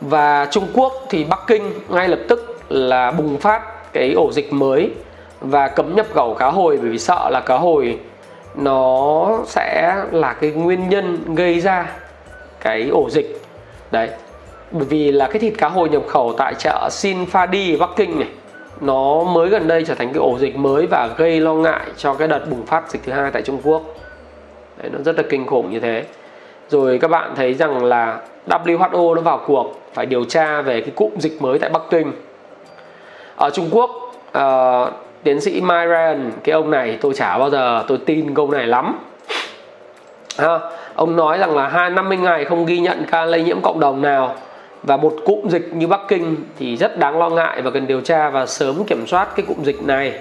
và Trung Quốc thì Bắc Kinh ngay lập tức là bùng phát cái ổ dịch mới và cấm nhập khẩu cá hồi bởi vì sợ là cá hồi nó sẽ là cái nguyên nhân gây ra cái ổ dịch. Đấy bởi vì là cái thịt cá hồi nhập khẩu tại chợ Sinfadi Bắc Kinh này nó mới gần đây trở thành cái ổ dịch mới và gây lo ngại cho cái đợt bùng phát dịch thứ hai tại Trung Quốc. Đấy, nó rất là kinh khủng như thế rồi các bạn thấy rằng là WHO nó vào cuộc phải điều tra về cái cụm dịch mới tại Bắc Kinh ở Trung Quốc uh, tiến sĩ Mike Ryan cái ông này tôi chả bao giờ tôi tin câu này lắm ha, ông nói rằng là hai 50 ngày không ghi nhận ca lây nhiễm cộng đồng nào và một cụm dịch như Bắc Kinh thì rất đáng lo ngại và cần điều tra và sớm kiểm soát cái cụm dịch này.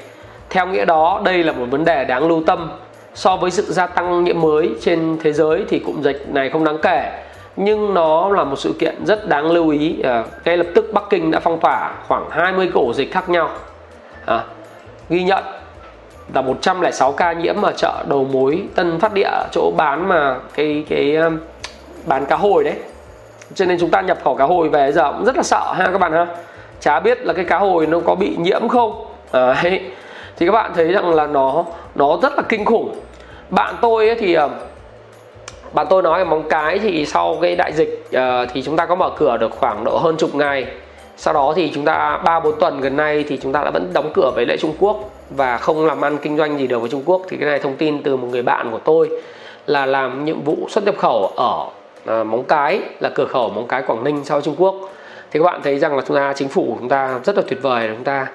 Theo nghĩa đó, đây là một vấn đề đáng lưu tâm. So với sự gia tăng nhiễm mới trên thế giới thì cụm dịch này không đáng kể, nhưng nó là một sự kiện rất đáng lưu ý. À, ngay lập tức Bắc Kinh đã phong tỏa khoảng 20 cái ổ dịch khác nhau. À, ghi nhận là 106 ca nhiễm ở chợ đầu mối Tân Phát Địa chỗ bán mà cái cái um, bán cá hồi đấy cho nên chúng ta nhập khẩu cá hồi về giờ cũng rất là sợ ha các bạn ha chả biết là cái cá hồi nó có bị nhiễm không à, đấy thì các bạn thấy rằng là nó nó rất là kinh khủng. Bạn tôi ấy thì ờ, bạn tôi nói móng cái thì sau cái đại dịch ờ, thì chúng ta có mở cửa được khoảng độ hơn chục ngày. Sau đó thì chúng ta ba bốn tuần gần nay thì chúng ta đã vẫn đóng cửa với lại Trung Quốc và không làm ăn kinh doanh gì được với Trung Quốc. Thì cái này thông tin từ một người bạn của tôi là làm nhiệm vụ xuất nhập khẩu ở à, móng cái là cửa khẩu móng cái quảng ninh sau trung quốc. Thì các bạn thấy rằng là chúng ta chính phủ của chúng ta rất là tuyệt vời chúng ta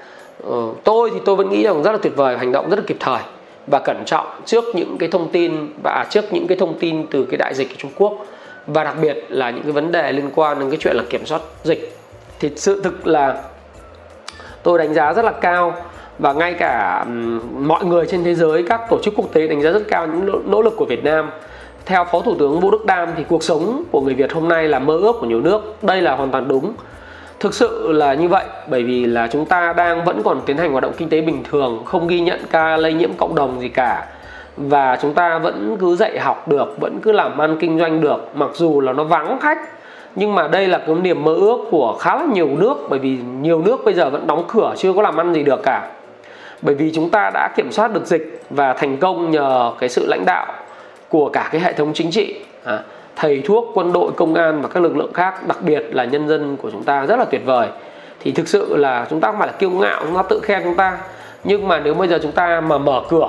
ừ, tôi thì tôi vẫn nghĩ rằng rất là tuyệt vời hành động rất là kịp thời và cẩn trọng trước những cái thông tin và à, trước những cái thông tin từ cái đại dịch của Trung Quốc và đặc biệt là những cái vấn đề liên quan đến cái chuyện là kiểm soát dịch thì sự thực là tôi đánh giá rất là cao và ngay cả mọi người trên thế giới các tổ chức quốc tế đánh giá rất cao những nỗ lực của Việt Nam theo Phó Thủ tướng Vũ Đức Đam thì cuộc sống của người Việt hôm nay là mơ ước của nhiều nước. Đây là hoàn toàn đúng. Thực sự là như vậy bởi vì là chúng ta đang vẫn còn tiến hành hoạt động kinh tế bình thường, không ghi nhận ca lây nhiễm cộng đồng gì cả. Và chúng ta vẫn cứ dạy học được, vẫn cứ làm ăn kinh doanh được mặc dù là nó vắng khách. Nhưng mà đây là cái niềm mơ ước của khá là nhiều nước bởi vì nhiều nước bây giờ vẫn đóng cửa chưa có làm ăn gì được cả. Bởi vì chúng ta đã kiểm soát được dịch và thành công nhờ cái sự lãnh đạo của cả cái hệ thống chính trị à, thầy thuốc, quân đội, công an và các lực lượng khác, đặc biệt là nhân dân của chúng ta rất là tuyệt vời. Thì thực sự là chúng ta không phải là kiêu ngạo, chúng ta tự khen chúng ta. Nhưng mà nếu bây giờ chúng ta mà mở cửa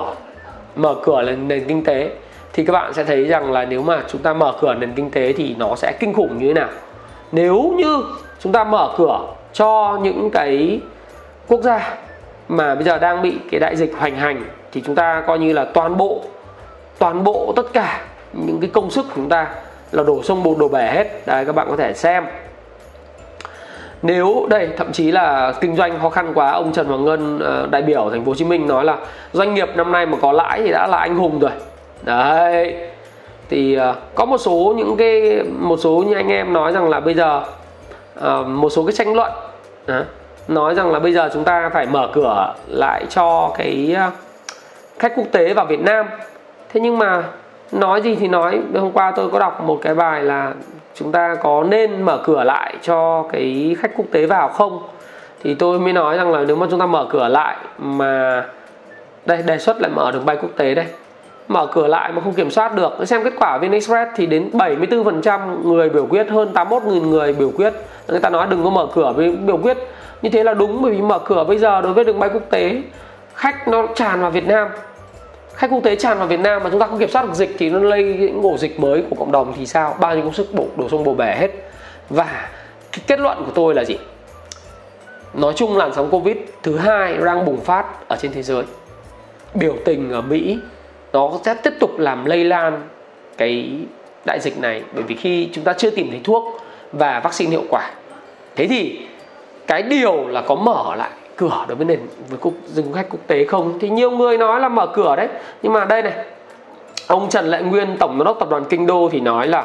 mở cửa lên nền kinh tế, thì các bạn sẽ thấy rằng là nếu mà chúng ta mở cửa nền kinh tế thì nó sẽ kinh khủng như thế nào. Nếu như chúng ta mở cửa cho những cái quốc gia mà bây giờ đang bị cái đại dịch hoành hành, thì chúng ta coi như là toàn bộ toàn bộ tất cả những cái công sức của chúng ta là đổ sông bột đổ bể hết. Đây các bạn có thể xem. Nếu, đây, thậm chí là kinh doanh khó khăn quá, ông Trần Hoàng Ngân ờ, đại biểu thành phố Hồ Chí Minh nói là doanh nghiệp năm nay mà có lãi thì đã là anh hùng rồi. Đấy, thì ờ, có một số những cái, một số như anh em nói rằng là bây giờ ờ, một số cái tranh luận nói rằng là bây giờ chúng ta phải mở cửa lại cho cái khách quốc tế vào Việt Nam. Thế nhưng mà nói gì thì nói. Hôm qua tôi có đọc một cái bài là chúng ta có nên mở cửa lại cho cái khách quốc tế vào không? Thì tôi mới nói rằng là nếu mà chúng ta mở cửa lại mà đây, đề xuất lại mở đường bay quốc tế đây. Mở cửa lại mà không kiểm soát được. Xem kết quả VnExpress thì đến 74% người biểu quyết, hơn 81.000 người biểu quyết. Người ta nói đừng có mở cửa với biểu quyết. Như thế là đúng, bởi vì mở cửa bây giờ đối với đường bay quốc tế, khách nó tràn vào Việt Nam khách quốc tế tràn vào Việt Nam mà chúng ta không kiểm soát được dịch thì nó lây những ổ dịch mới của cộng đồng thì sao? Bao nhiêu công sức bổ, đổ sông bồ bể hết. Và cái kết luận của tôi là gì? Nói chung làn sóng covid thứ hai đang bùng phát ở trên thế giới. Biểu tình ở Mỹ nó sẽ tiếp tục làm lây lan cái đại dịch này, bởi vì khi chúng ta chưa tìm thấy thuốc và vaccine hiệu quả. Thế thì cái điều là có mở lại cửa đối với nền, với cục dừng khách quốc tế không thì nhiều người nói là mở cửa đấy nhưng mà đây này, ông Trần Lệ Nguyên, tổng giám đốc tập đoàn Kinh Đô thì nói là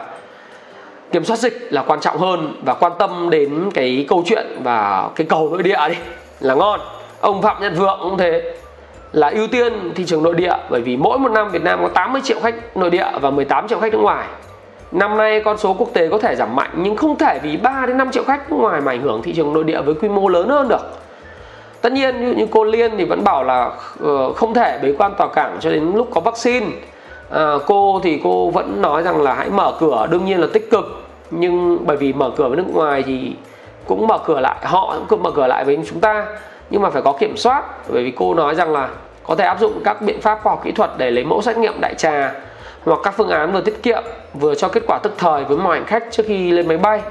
kiểm soát dịch là quan trọng hơn và quan tâm đến cái câu chuyện và cái cầu nội địa đi, là ngon ông Phạm Nhật Vượng cũng thế, là ưu tiên thị trường nội địa bởi vì mỗi một năm Việt Nam có 80 triệu khách nội địa và 18 triệu khách nước ngoài. Năm nay con số quốc tế có thể giảm mạnh nhưng không thể vì 3 đến 5 triệu khách nước ngoài mà ảnh hưởng thị trường nội địa với quy mô lớn hơn được. Tất nhiên như, như cô Liên thì vẫn bảo là uh, không thể bế quan tòa cảng cho đến lúc có vaccine. À, cô thì cô vẫn nói rằng là hãy mở cửa đương nhiên là tích cực. Nhưng bởi vì mở cửa với nước ngoài thì cũng mở cửa lại họ cũng mở cửa lại với chúng ta. Nhưng mà phải có kiểm soát bởi vì cô nói rằng là có thể áp dụng các biện pháp khoa học kỹ thuật để lấy mẫu xét nghiệm đại trà hoặc các phương án vừa tiết kiệm vừa cho kết quả tức thời với mọi hành khách trước khi lên máy bay.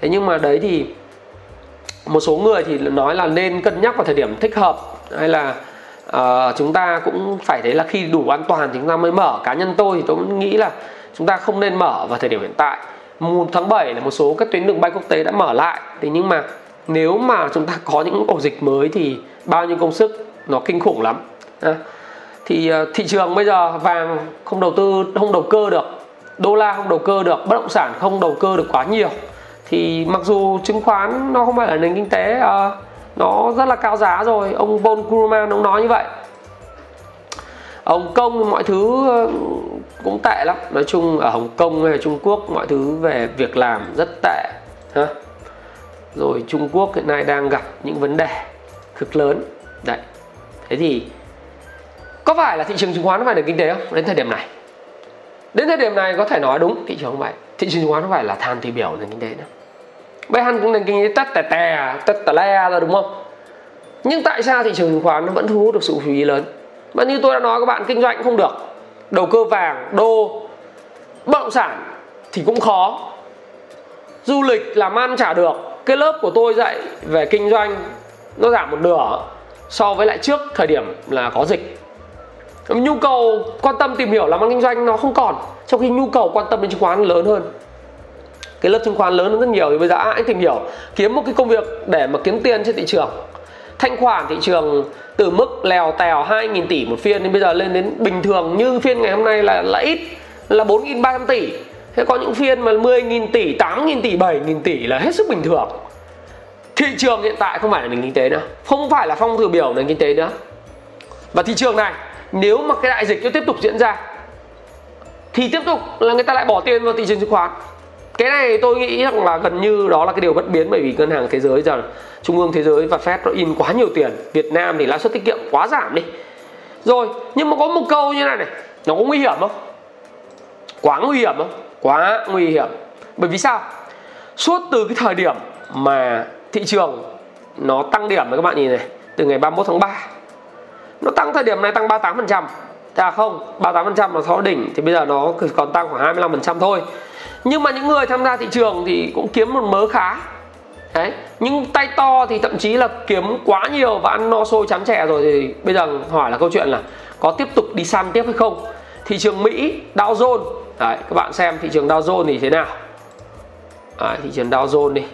Thế nhưng mà đấy thì một số người thì nói là nên cân nhắc vào thời điểm thích hợp hay là uh, chúng ta cũng phải thấy là khi đủ an toàn thì chúng ta mới mở. Cá nhân tôi thì tôi cũng nghĩ là chúng ta không nên mở vào thời điểm hiện tại. Một tháng 7 là một số các tuyến đường bay quốc tế đã mở lại. Thế nhưng mà nếu mà chúng ta có những ổ dịch mới thì bao nhiêu công sức nó kinh khủng lắm. À, thì uh, thị trường bây giờ vàng không đầu tư không đầu cơ được đô la không đầu cơ được bất động sản không đầu cơ được quá nhiều thì mặc dù chứng khoán nó không phải là nền kinh tế uh, nó rất là cao giá rồi ông Von Krugman ông nói như vậy. Hồng Kông mọi thứ ờ, cũng tệ lắm. Nói chung ở Hồng Kông hay Trung Quốc mọi thứ về việc làm rất tệ ha. Rồi Trung Quốc hiện nay đang gặp những vấn đề cực lớn. Đấy. Thế thì có phải là thị trường chứng khoán phải nền kinh tế không? Đến thời điểm này. Đến thời điểm này có thể nói đúng thị trường không phải. Thị trường chứng khoán không phải là than thì biểu nền kinh tế nữa? Bây hăn cũng nền kinh tế tất tè tè, tất tè le ra đúng không? Nhưng tại sao thị trường chứng khoán nó vẫn thu hút được sự chú ý lớn? Mà như tôi đã nói, các bạn kinh doanh không được. Đầu cơ vàng, đô, bất động sản thì cũng khó. Du lịch làm ăn trả được. Cái lớp của tôi dạy về kinh doanh nó giảm một nửa so với lại trước thời điểm là có dịch. Nhu cầu quan tâm tìm hiểu làm ăn kinh doanh nó không còn, trong khi nhu cầu quan tâm đến chứng khoán lớn hơn cái lớp chứng khoán lớn hơn rất nhiều thì bây giờ à, ai tìm hiểu. Kiếm một cái công việc để mà kiếm tiền trên thị trường. Thanh khoản thị trường từ mức lèo tèo 2.000 tỷ một phiên đến bây giờ lên đến bình thường như phiên ngày hôm nay là là ít, là 4.300 tỷ. Thế có những phiên mà 10.000 tỷ 8.000 tỷ 7.000 tỷ là hết sức bình thường. Thị trường hiện tại không phải là nền kinh tế nữa. Không phải là phong thử biểu nền kinh tế nữa. Và thị trường này, nếu mà cái đại dịch nó tiếp tục diễn ra, thì tiếp tục là người ta lại bỏ tiền vào thị trường chứng khoán cái này tôi nghĩ rằng là gần như đó là cái điều bất biến, bởi vì ngân hàng thế giới giờ, trung ương thế giới và fed nó in quá nhiều tiền. Việt nam thì lãi suất tiết kiệm quá giảm đi. Rồi, nhưng mà có một câu như này này, nó có nguy hiểm không? Quá nguy hiểm không? Quá nguy hiểm. Bởi vì sao? Suốt từ cái thời điểm mà thị trường nó tăng điểm với các bạn nhìn này, từ ngày 31 tháng 3 nó tăng thời điểm này tăng 38% à không 38% là sau đỉnh thì bây giờ nó còn tăng khoảng 25% thôi nhưng mà những người tham gia thị trường thì cũng kiếm một mớ khá. Đấy nhưng tay to thì thậm chí là kiếm quá nhiều và ăn no sôi chán chè rồi thì bây giờ hỏi là câu chuyện là có tiếp tục đi săn tiếp hay không? Thị trường Mỹ Dow Jones. Đấy các bạn xem thị trường Dow Jones thì thế nào? Đấy, thị trường Dow Jones đi.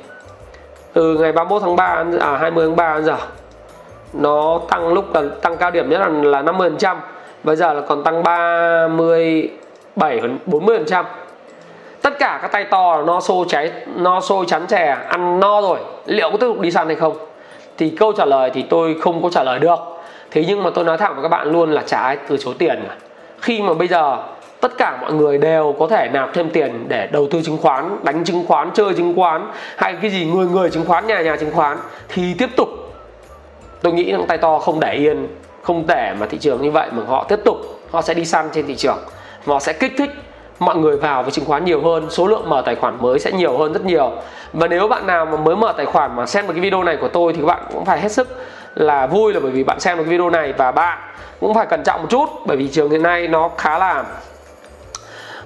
Từ ngày 31 tháng 3 à 20 tháng 3 đến giờ nó tăng lúc là tăng cao điểm nhất là là 50% bây giờ là còn tăng 37 40% tất cả các tay to no xô cháy no xô chắn chè, ăn no rồi. Liệu có tiếp tục đi săn hay không? Thì câu trả lời thì tôi không có trả lời được. Thế nhưng mà tôi nói thẳng với các bạn luôn là trả ai? Từ chối tiền cả khi mà bây giờ, tất cả mọi người đều có thể nạp thêm tiền để đầu tư chứng khoán, đánh chứng khoán, chơi chứng khoán, hay cái gì người người chứng khoán, nhà nhà chứng khoán, thì tiếp tục. Tôi nghĩ rằng tay to không để yên, không để mà thị trường như vậy mà họ tiếp tục, họ sẽ đi săn trên thị trường. Họ sẽ kích thích mọi người vào với chứng khoán nhiều hơn số lượng mở tài khoản mới sẽ nhiều hơn rất nhiều. Và nếu bạn nào mà mới mở tài khoản mà xem được cái video này của tôi thì các bạn cũng phải hết sức là vui là bởi vì bạn xem được cái video này và bạn cũng phải cẩn trọng một chút bởi vì trường hiện nay nó khá là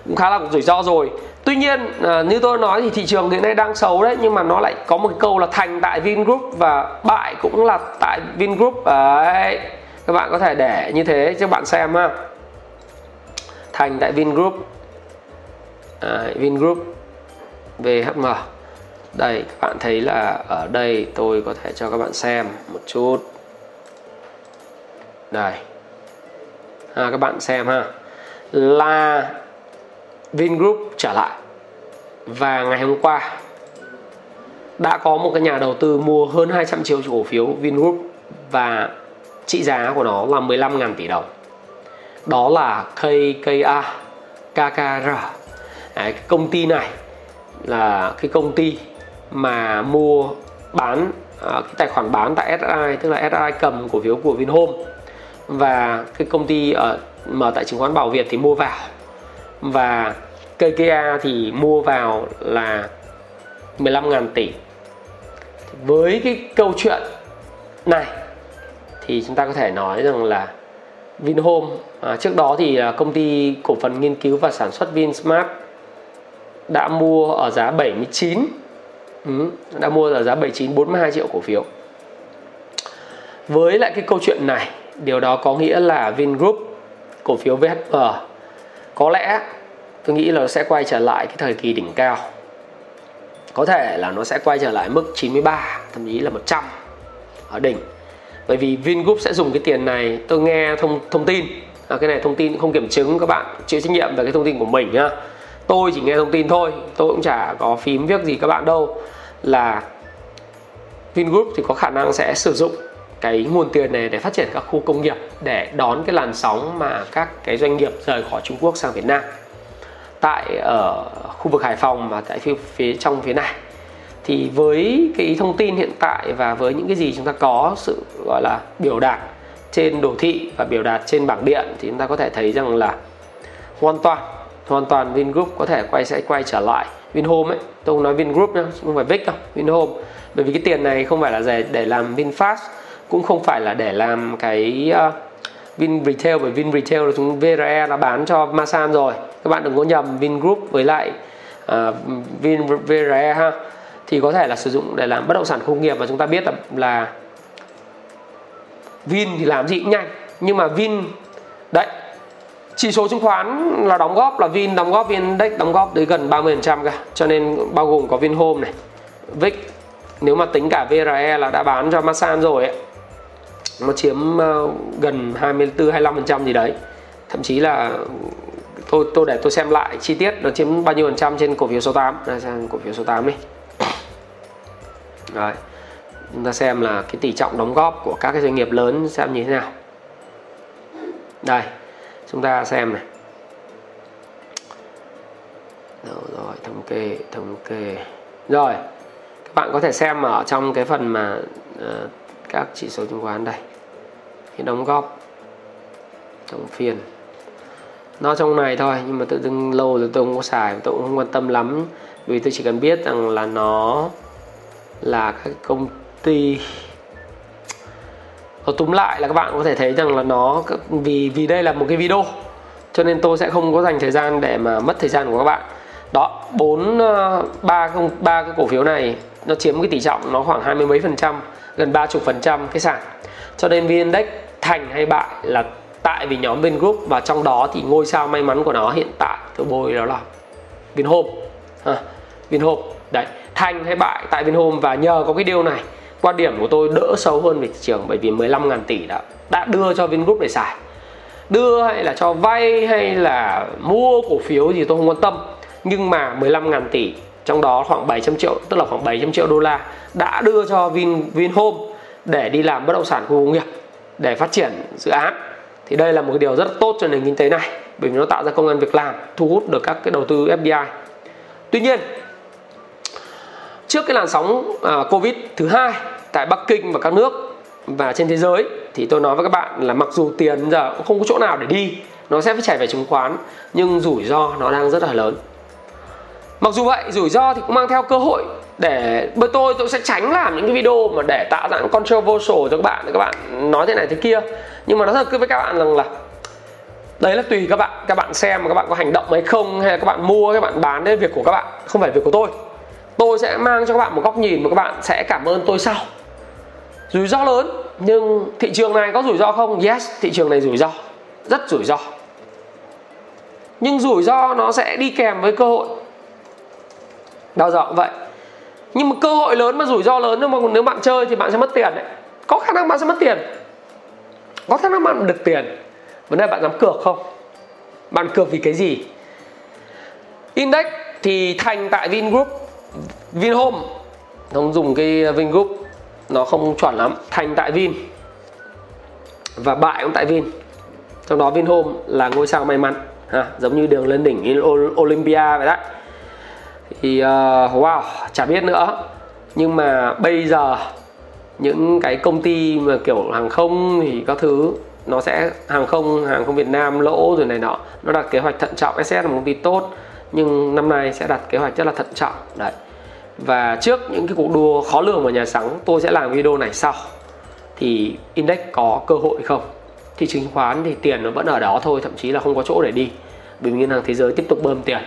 cũng khá là rủi ro rồi. Tuy nhiên à, như tôi nói thì thị trường hiện nay đang xấu đấy nhưng mà nó lại có một cái câu là thành tại Vingroup và bại cũng là tại Vingroup. Đấy các bạn có thể để như thế cho bạn xem ha. Thành tại Vingroup. Ờ, Vingroup VHM đây các bạn thấy là ở đây tôi có thể cho các bạn xem một chút. Đây. À, các bạn xem ha. Là Vingroup trở lại. Và ngày hôm qua đã có một cái nhà đầu tư mua hơn 200 triệu cổ phiếu Vingroup và trị giá của nó là 15.000 tỷ đồng. Đó là KKA KKR Đấy, cái công ty này là cái công ty mà mua bán à, cái tài khoản bán tại SI tức là SI cầm cổ phiếu của Vinhome. Và cái công ty ở mở tại chứng khoán Bảo Việt thì mua vào. Và KKA thì mua vào là 15.000 tỷ. Với cái câu chuyện này thì chúng ta có thể nói rằng là Vinhome à, trước đó thì là công ty cổ phần nghiên cứu và sản xuất Vinsmart đã mua ở giá 79 ừ, đã mua ở giá 79 42 triệu cổ phiếu. Với lại cái câu chuyện này điều đó có nghĩa là Vingroup cổ phiếu VHG có lẽ tôi nghĩ là nó sẽ quay trở lại cái thời kỳ đỉnh cao. Có thể là nó sẽ quay trở lại mức 93 thậm chí là 100 ở đỉnh. Bởi vì Vingroup sẽ dùng cái tiền này tôi nghe thông thông tin. À, cái này thông tin không kiểm chứng các bạn chịu trách nhiệm về cái thông tin của mình nhá tôi chỉ nghe thông tin thôi tôi cũng chả có phím việc gì các bạn đâu. Là Vingroup thì có khả năng sẽ sử dụng cái nguồn tiền này để phát triển các khu công nghiệp để đón cái làn sóng mà các cái doanh nghiệp rời khỏi Trung Quốc sang Việt Nam. Tại ở khu vực Hải Phòng và tại phía, phía trong phía này. Thì với cái thông tin hiện tại và với những cái gì chúng ta có sự gọi là biểu đạt trên đồ thị và biểu đạt trên bảng điện thì chúng ta có thể thấy rằng là hoàn toàn hoàn toàn Vingroup có thể quay sẽ quay trở lại Vinhome ấy. Tôi không nói Vingroup nhá không phải Vic đâu Vinhome. Bởi vì cái tiền này không phải là để để làm Vinfast cũng không phải là để làm cái uh, Vin Retail bởi Vin Retail là chúng VRE là bán cho Masan rồi. Các bạn đừng có nhầm Vingroup với lại uh, Vin VRE ha. Thì có thể là sử dụng để làm bất động sản công nghiệp và chúng ta biết là, là Vin thì làm gì cũng nhanh. Nhưng mà Vin đấy chỉ số chứng khoán là đóng góp, là Vin đóng góp, Vin Index đóng góp tới gần 30% cả cho nên bao gồm có Vinhome này VIX nếu mà tính cả VRE là đã bán cho Masan rồi ấy, nó chiếm ờ, gần 24 25% gì đấy. Thậm chí là tôi tôi để tôi xem lại chi tiết, nó chiếm bao nhiêu phần trăm trên cổ phiếu số 8 đây sang cổ phiếu số 8 đi. Rồi, chúng ta xem là cái tỷ trọng đóng góp của các cái doanh nghiệp lớn xem như thế nào. Đây chúng ta xem này. Đâu rồi thống kê thống kê. Rồi các bạn có thể xem ở trong cái phần mà uh, các chỉ số chứng khoán đây. Cái đóng góp trong phiên. Nó trong này thôi nhưng mà tự dưng lâu rồi tôi không có xài tôi cũng không quan tâm lắm. Vì tôi chỉ cần biết rằng là nó là các công ty nó túm lại là các bạn có thể thấy rằng là nó vì vì đây là một cái video cho nên tôi sẽ không có dành thời gian để mà mất thời gian của các bạn. Đó bốn ờ, ba không ba cái cổ phiếu này nó chiếm cái tỷ trọng nó khoảng hai mươi mấy phần trăm gần ba chục phần trăm cái sản cho nên vn index thành hay bại là tại vì nhóm Vingroup và trong đó thì ngôi sao may mắn của nó hiện tại tôi bôi đó là Vinhome. À, Vinhome. Đấy thành hay bại tại Vinhome và nhờ có cái điều này quan điểm của tôi đỡ sâu hơn về thị trường bởi vì 15.000 tỷ đã đã đưa cho Vingroup để xài. Đưa hay là cho vay hay là mua cổ phiếu gì tôi không quan tâm. Nhưng mà 15.000 tỷ, trong đó khoảng 700 triệu, tức là khoảng 700 triệu đô la đã đưa cho Vin, Vinhome để đi làm bất động sản khu công nghiệp, để phát triển dự án. Thì đây là một cái điều rất tốt cho nền kinh tế này, bởi vì nó tạo ra công an việc làm, thu hút được các cái đầu tư FDI tuy nhiên trước cái làn sóng uh, Covid thứ hai tại Bắc Kinh và các nước và trên thế giới thì tôi nói với các bạn là mặc dù tiền giờ cũng không có chỗ nào để đi nó sẽ phải chảy về chứng khoán nhưng rủi ro nó đang rất là lớn. Mặc dù vậy rủi ro thì cũng mang theo cơ hội để bởi tôi tôi sẽ tránh làm những cái video mà để tạo ra những controversial cho các bạn để các bạn nói thế này thế kia. Nhưng mà nó thật với các bạn rằng là đấy là tùy các bạn các bạn xem mà các bạn có hành động hay không hay là các bạn mua các bạn bán đấy việc của các bạn không phải việc của tôi tôi sẽ mang cho các bạn một góc nhìn mà các bạn sẽ cảm ơn tôi sau. Rủi ro lớn, nhưng thị trường này có rủi ro không? Yes, thị trường này rủi ro. Rất rủi ro. Nhưng rủi ro nó sẽ đi kèm với cơ hội. Bao giờ cũng vậy. Nhưng mà cơ hội lớn mà rủi ro lớn nhưng mà nếu bạn chơi thì bạn sẽ mất tiền đấy. Có khả năng bạn sẽ mất tiền. Có khả năng bạn được tiền. Vấn đề bạn dám cược không? Bạn cược vì cái gì? Index thì thành tại vingroup vinhome. Không dùng cái vingroup nó không chuẩn lắm thành tại vin. Và bại cũng tại Vin. Trong đó Vinhome là ngôi sao may mắn ha, giống như đường lên đỉnh Olympia vậy đấy. Thì uh, wow chả biết nữa. Nhưng mà bây giờ những cái công ty mà kiểu hàng không thì các thứ nó sẽ hàng không hàng không Việt Nam lỗ rồi này nọ. Nó đặt kế hoạch thận trọng SS là một công ty tốt nhưng năm nay sẽ đặt kế hoạch rất là thận trọng, đấy. Và trước những cái cuộc đua khó lường của nhà sáng tôi sẽ làm video này sau. Thì index có cơ hội không? Thị trường chứng khoán thì tiền nó vẫn ở đó thôi, thậm chí là không có chỗ để đi. Bởi vì ngân hàng thế giới tiếp tục bơm tiền,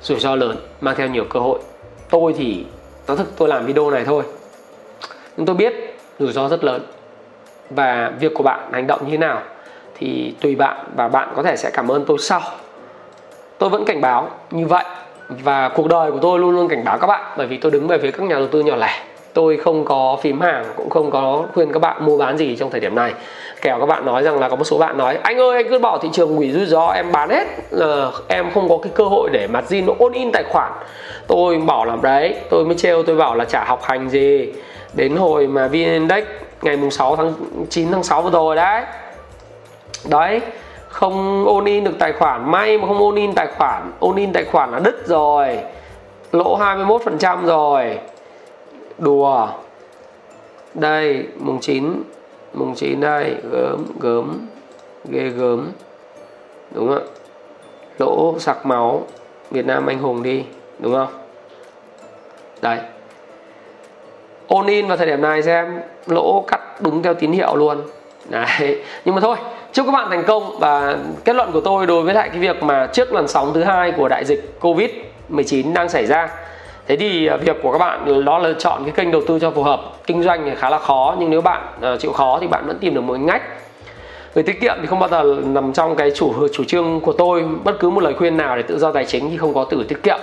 rủi ro lớn, mang theo nhiều cơ hội. Tôi thì nói thực, tôi làm video này thôi. Nhưng tôi biết rủi ro rất lớn. Và việc của bạn hành động như thế nào thì tùy bạn và bạn có thể sẽ cảm ơn tôi sau tôi vẫn cảnh báo như vậy và cuộc đời của tôi luôn luôn cảnh báo các bạn, bởi vì tôi đứng về phía các nhà đầu tư nhỏ lẻ. Tôi không có phím hàng, cũng không có khuyên các bạn mua bán gì trong thời điểm này. Kẻo các bạn nói rằng là có một số bạn nói, anh ơi, anh cứ bỏ thị trường hủy rủi ro, em bán hết. Là em không có cái cơ hội để mặt zin nó ôn in tài khoản. Tôi bảo làm đấy, tôi mới trêu, tôi bảo là chả học hành gì. Đến hồi mà vn index ngày mùng 6 tháng 9 tháng 6 vừa rồi đấy. Đấy không ôn in được tài khoản, may mà không ôn in tài khoản. Ôn in tài khoản là đứt rồi. Lỗ 21% rồi. Đùa. Đây, mùng 9 mùng 9 đây. Gớm gớm, ghê gớm. Đúng không lỗ sặc máu. Việt Nam anh hùng đi. Đúng không? Đây. Ôn in vào thời điểm này xem, lỗ cắt đúng theo tín hiệu luôn. Đấy, nhưng mà thôi chúc các bạn thành công và kết luận của tôi đối với lại cái việc mà trước làn sóng thứ hai của đại dịch covid 19 đang xảy ra. Thế thì à, việc của các bạn đó là chọn cái kênh đầu tư cho phù hợp kinh doanh thì khá là khó nhưng nếu bạn à, chịu khó thì bạn vẫn tìm được một ngách. Người tiết kiệm thì không bao giờ nằm trong cái chủ chủ trương của tôi bất cứ một lời khuyên nào để tự do tài chính thì không có từ tiết kiệm.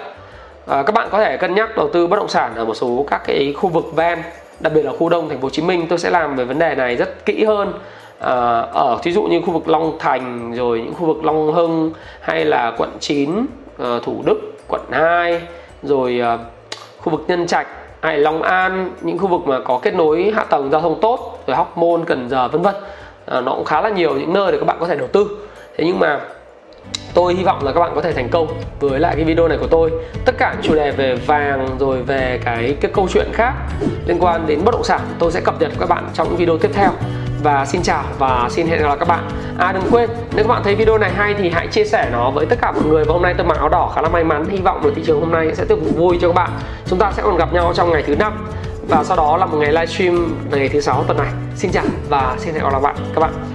À, các bạn có thể cân nhắc đầu tư bất động sản ở một số các cái khu vực ven đặc biệt là khu đông thành phố Hồ Chí Minh. Tôi sẽ làm về vấn đề này rất kỹ hơn à, ở ví dụ như khu vực Long Thành rồi những khu vực Long Hưng hay là quận 9 à, ờ, Thủ Đức quận 2 rồi à, khu vực Nhân Trạch hay Long An những khu vực mà có kết nối hạ tầng giao thông tốt rồi Hóc Môn Cần Giờ vân vân. À, nó cũng khá là nhiều những nơi để các bạn có thể đầu tư. Thế nhưng mà tôi hy vọng là các bạn có thể thành công với lại cái video này của tôi. Tất cả chủ đề về vàng rồi về cái cái câu chuyện khác liên quan đến bất động sản tôi sẽ cập nhật các bạn trong những video tiếp theo và xin chào và xin hẹn gặp lại các bạn. À đừng quên, nếu các bạn thấy video này hay thì hãy chia sẻ nó với tất cả mọi người. Và hôm nay tôi mặc áo đỏ khá là may mắn. Hy vọng là thị trường hôm nay sẽ tiếp tục vui cho các bạn. Chúng ta sẽ còn gặp nhau trong ngày thứ năm. Và sau đó là một ngày livestream ngày thứ sáu tuần này. Xin chào và xin hẹn gặp lại bạn. Các bạn.